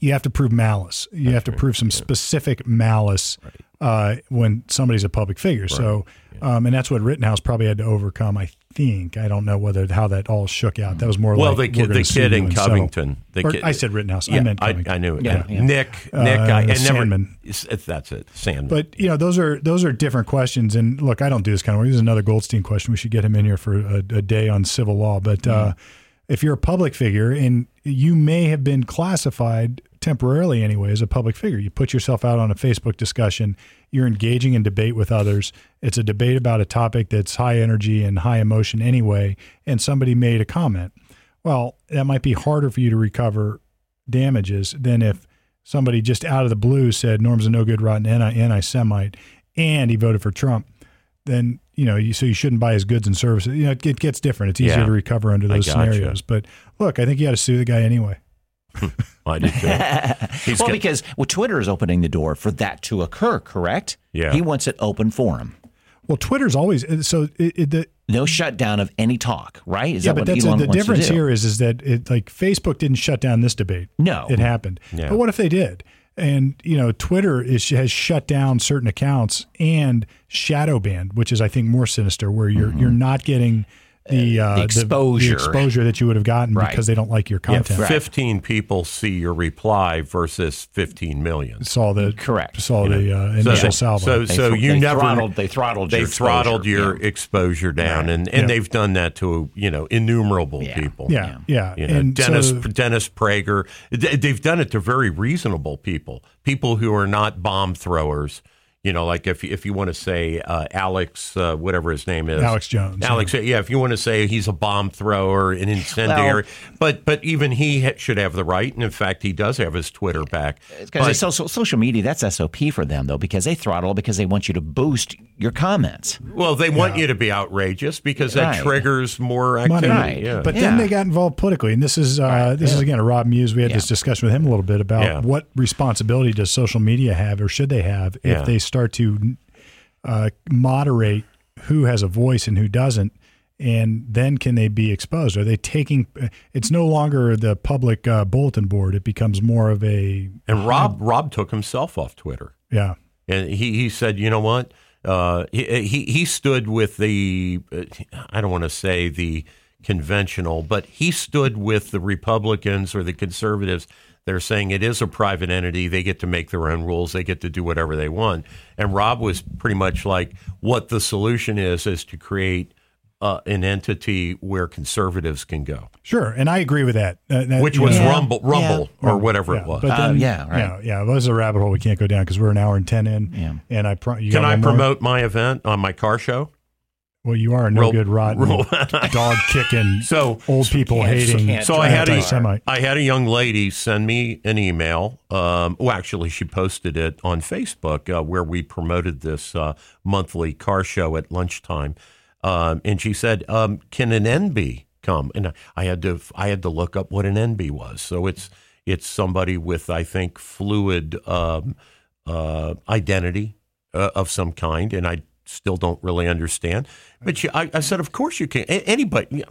You have to prove malice. You have to prove some specific malice uh, when somebody's a public figure. So, um, and that's what Rittenhouse probably had to overcome. I think. I don't know whether how that all shook out. That was more Well, like the we're kid, the kid in and settle. Covington. The Or kid, I said Rittenhouse. I Yeah, meant I, Covington. I knew it. Yeah, Yeah. yeah. Nick, Nick, I, and never, Sandmann. it's- it's- that's it. Sandmann. But you know, those are those are different questions. And look, I don't do this kind of work. This is another Goldstein question. We should get him in here for a, a day on civil law. But uh, if you're a public figure and you may have been classified temporarily anyway as a public figure, you put yourself out on a Facebook discussion. You're engaging in debate with others. It's a debate about a topic that's high energy and high emotion anyway. And somebody made a comment. Well, that might be harder for you to recover damages than if somebody just out of the blue said Norm's a no good, rotten anti Semite, and he voted for Trump. Then you know, you, so you shouldn't buy his goods and services. You know, it, it gets different. It's easier Yeah. to recover under those scenarios. But look, I think you got to sue the guy anyway. [laughs] I did too. He's well, got- because well, Twitter is opening the door for that to occur, correct? Yeah. He wants it open for him. Well, Twitter's always so. It, it, the, No shutdown of any talk, right? Is yeah, that but what that's Elon the difference here is is that it like Facebook didn't shut down this debate. No. it happened. Yeah. But what if they did? and you know Twitter is has shut down certain accounts and shadow banned, which is I think more sinister, where you're mm-hmm. you're not getting the, uh, the exposure. exposure that you would have gotten Right. because they don't like your Yeah, content. 15 people see your reply versus 15 million. Saw the Correct. Saw the uh, initial salvo. So, They so thr- you they never throttled- they throttled they your throttled exposure, your yeah. exposure down, and, and Yeah. they've done that to you know innumerable Yeah. people. yeah, yeah, You know, and Dennis so, Dennis Prager. They- They've done it to very reasonable people, people who are not bomb throwers. You know, like if if you want to say uh, Alex, uh, whatever his name is, Alex Jones, Alex, yeah. If you want to say he's a bomb thrower, an incendiary, but but even he ha- should have the right, and in fact, he does have his Twitter back. Because But- social, social media, that's SOP for them, though, because they throttle because they want you to boost your comments. well, they want you to be outrageous because that Right. triggers more money. activity. Right. Yeah. But Yeah. then they got involved politically, and this is uh, this is again a Rob Muse. We had this discussion with him a little bit about Yeah. what responsibility does social media have, or should they have, Yeah. if they start to uh, moderate who has a voice and who doesn't, and then can they be exposed? Are they taking? It's no longer the public uh, bulletin board; it becomes more of a and Rob Rob took himself off Twitter. yeah. And he, he said, you know what? Uh, he, he he stood with the uh, I don't want to say the conventional, but he stood with the Republicans or the conservatives. They're saying it is a private entity. They get to make their own rules. They get to do whatever they want. And Rob was pretty much like, what the solution is is to create uh, an entity where conservatives can go, Sure, and I agree with that. Uh, that- which was know, Rumble, Rumble, or whatever yeah, it was. But Uh, yeah, right. yeah, yeah. Well, this is a rabbit hole we can't go down because we're an hour and ten in. Yeah. And I pro- you Can I one more? promote my event on my car show? Well, you are a no Real- good, rotten, real- [laughs] dog kicking, [laughs] So- old people can't- hating. So I had a anti-Semite. I had a young lady send me an email. Um, well, actually, she posted it on Facebook uh, where we promoted this uh, monthly car show at lunchtime, um, and she said, um, "Can an NB come?" And I had to I had to look up what an NB was. So it's it's somebody with I think fluid um, uh, identity uh, of some kind, and I still don't really understand. But she, I, I said, "Of course you can. A- anybody."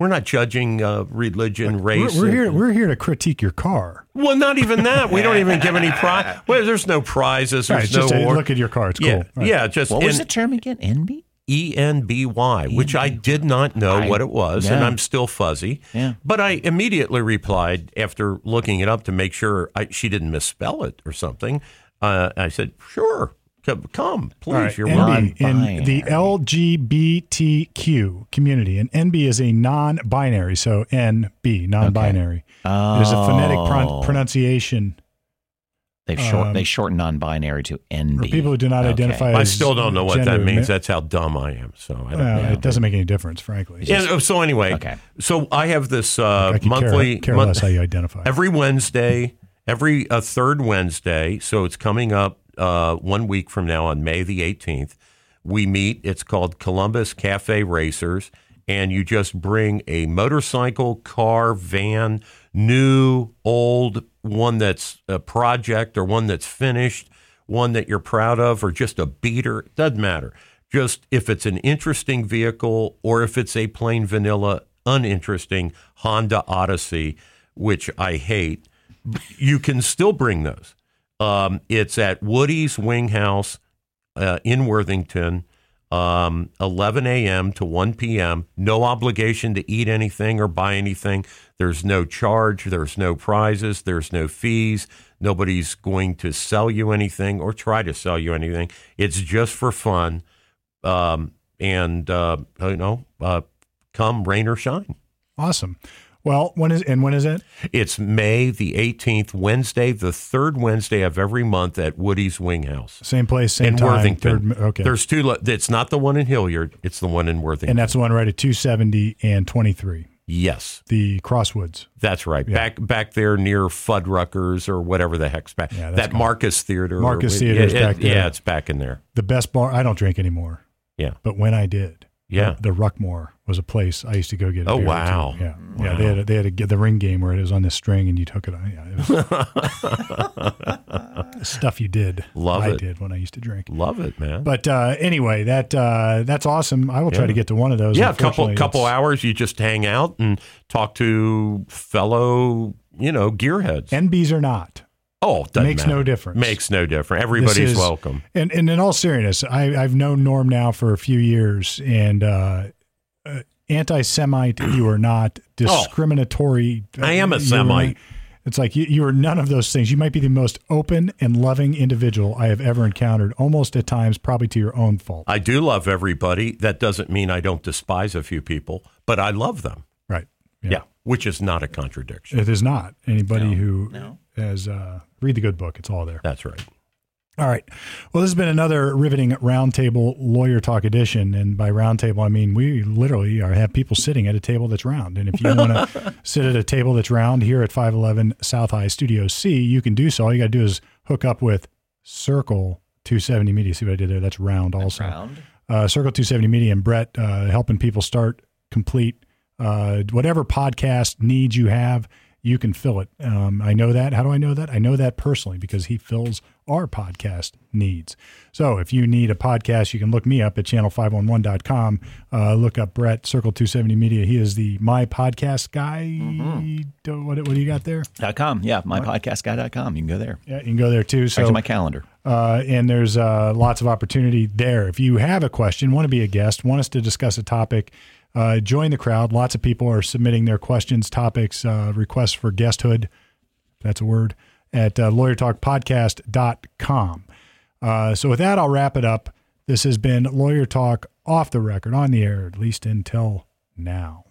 We're not judging uh, religion, We're, race. we're here. We're here to critique your car. Well, not even that. We don't even give any [laughs] prize. Well, there's no prizes. Right, There's it's just no a look at your car. It's yeah, cool. Right. yeah. Just What was and the term again? NB? E N B Y, which I did not know I- what it was, and. I'm still fuzzy. Yeah. But I immediately replied after looking it up to make sure I, she didn't misspell it or something. Uh, I said, "Sure, come, come please. All right, You're NB in the LGBTQ community, and NB is a non-binary, so NB, non-binary. There's a phonetic pro- Oh. pronunciation They've short, Um, they shorten non-binary to NB. for people who do not Okay. identify. I as still don't know what gender. that means. That's how dumb I am. So I don't Well, know. it doesn't make any difference, frankly. Yeah, oh, so anyway, Okay. so I have this uh, I monthly care, care mon- less how you identify. every Wednesday, every uh, third Wednesday. So it's coming up uh, one week from now on May the 18th. We meet. It's called Columbus Cafe Racers, and you just bring a motorcycle, car, van, new, old, one that's a project or one that's finished, one that you're proud of, or just a beater. It doesn't matter. Just if it's an interesting vehicle or if it's a plain vanilla, uninteresting Honda Odyssey, which I hate, you can still bring those. Um, it's at Woody's Wing House uh, in Worthington, um, 11 a.m. to 1 p.m. No obligation to eat anything or buy anything. There's no charge. There's no prizes. There's no fees. Nobody's going to sell you anything or try to sell you anything. It's just for fun. Um, and, uh, you know, uh, come rain or shine. Awesome. Well, when is and when is it? It's May the 18th, Wednesday, the third Wednesday of every month at Woody's Wing House Same place, same in time. Worthington. Third, okay. There's two. It's not the one in Hilliard. It's the one in Worthington. and that's the one right at 270 and 23, yes, the Crosswoods. that's right. Back back there near Fuddruckers or whatever the heck's back. Yeah, that cool. Marcus Theater. Marcus yeah, Theater's it- back there. Yeah, it's back in there. The best bar. I don't drink anymore, Yeah. but when I did, Yeah. the, the Ruckmore was a place I used to go get. A Oh, beer to. wow. Yeah, yeah. They had a, they had a, the ring game where it was on this string and you took it on. Yeah, it [laughs] stuff you did. Love I it. did when I used to drink. Love it, man. But uh, anyway, that uh, that's awesome. I will try to get to one of those. yeah, a couple couple hours. You just hang out and talk to fellow, you know, gearheads. NBs or not. Oh, doesn't Makes no difference. Makes no difference. Everybody's is- welcome. And, and in all seriousness, I, I've known Norm now for a few years, and uh, uh, anti-Semite, you are not discriminatory. Oh. I am a you Semite. not- It's like you, you are none of those things. You might be the most open and loving individual I have ever encountered. Almost at times, probably to your own fault. I do love everybody. That doesn't mean I don't despise a few people, but I love them. Right? Yeah, which is not a contradiction. It is not anybody No, who no. Has uh, read the good book. It's all there. That's right. All right. Well, this has been another riveting roundtable lawyer talk edition, and by roundtable I mean we literally are have people sitting at a table that's round. And if you want to [laughs] sit at a table that's round here at 511 South High Studio C, you can do so. All you got to do is hook up with Circle 270 Media. See what I did there? That's round also. Round. Uh, Circle 270 Media and Brett uh, helping people start, complete uh, whatever podcast needs you have. You can fill it. Um, I know that. How do I know that? I know that personally because he fills our podcast needs. So if you need a podcast, you can look me up at channel511.com. Uh, look up Brett, Circle 270 Media. He is the My Podcast guy. Do- What, what do you got there? Dot com. Yeah, mypodcastguy.com. You can go there. Yeah, you can go there too. So Check my calendar. uh, and there's uh, lots of opportunity there. If you have a question, want to be a guest, want us to discuss a topic, uh, join the crowd. Lots of people are submitting their questions, topics, uh, requests for guesthood. That's a word at uh, lawyertalkpodcast.com. Uh, so with that, I'll wrap it up. This has been Lawyer Talk off the record, on the air, at least until now.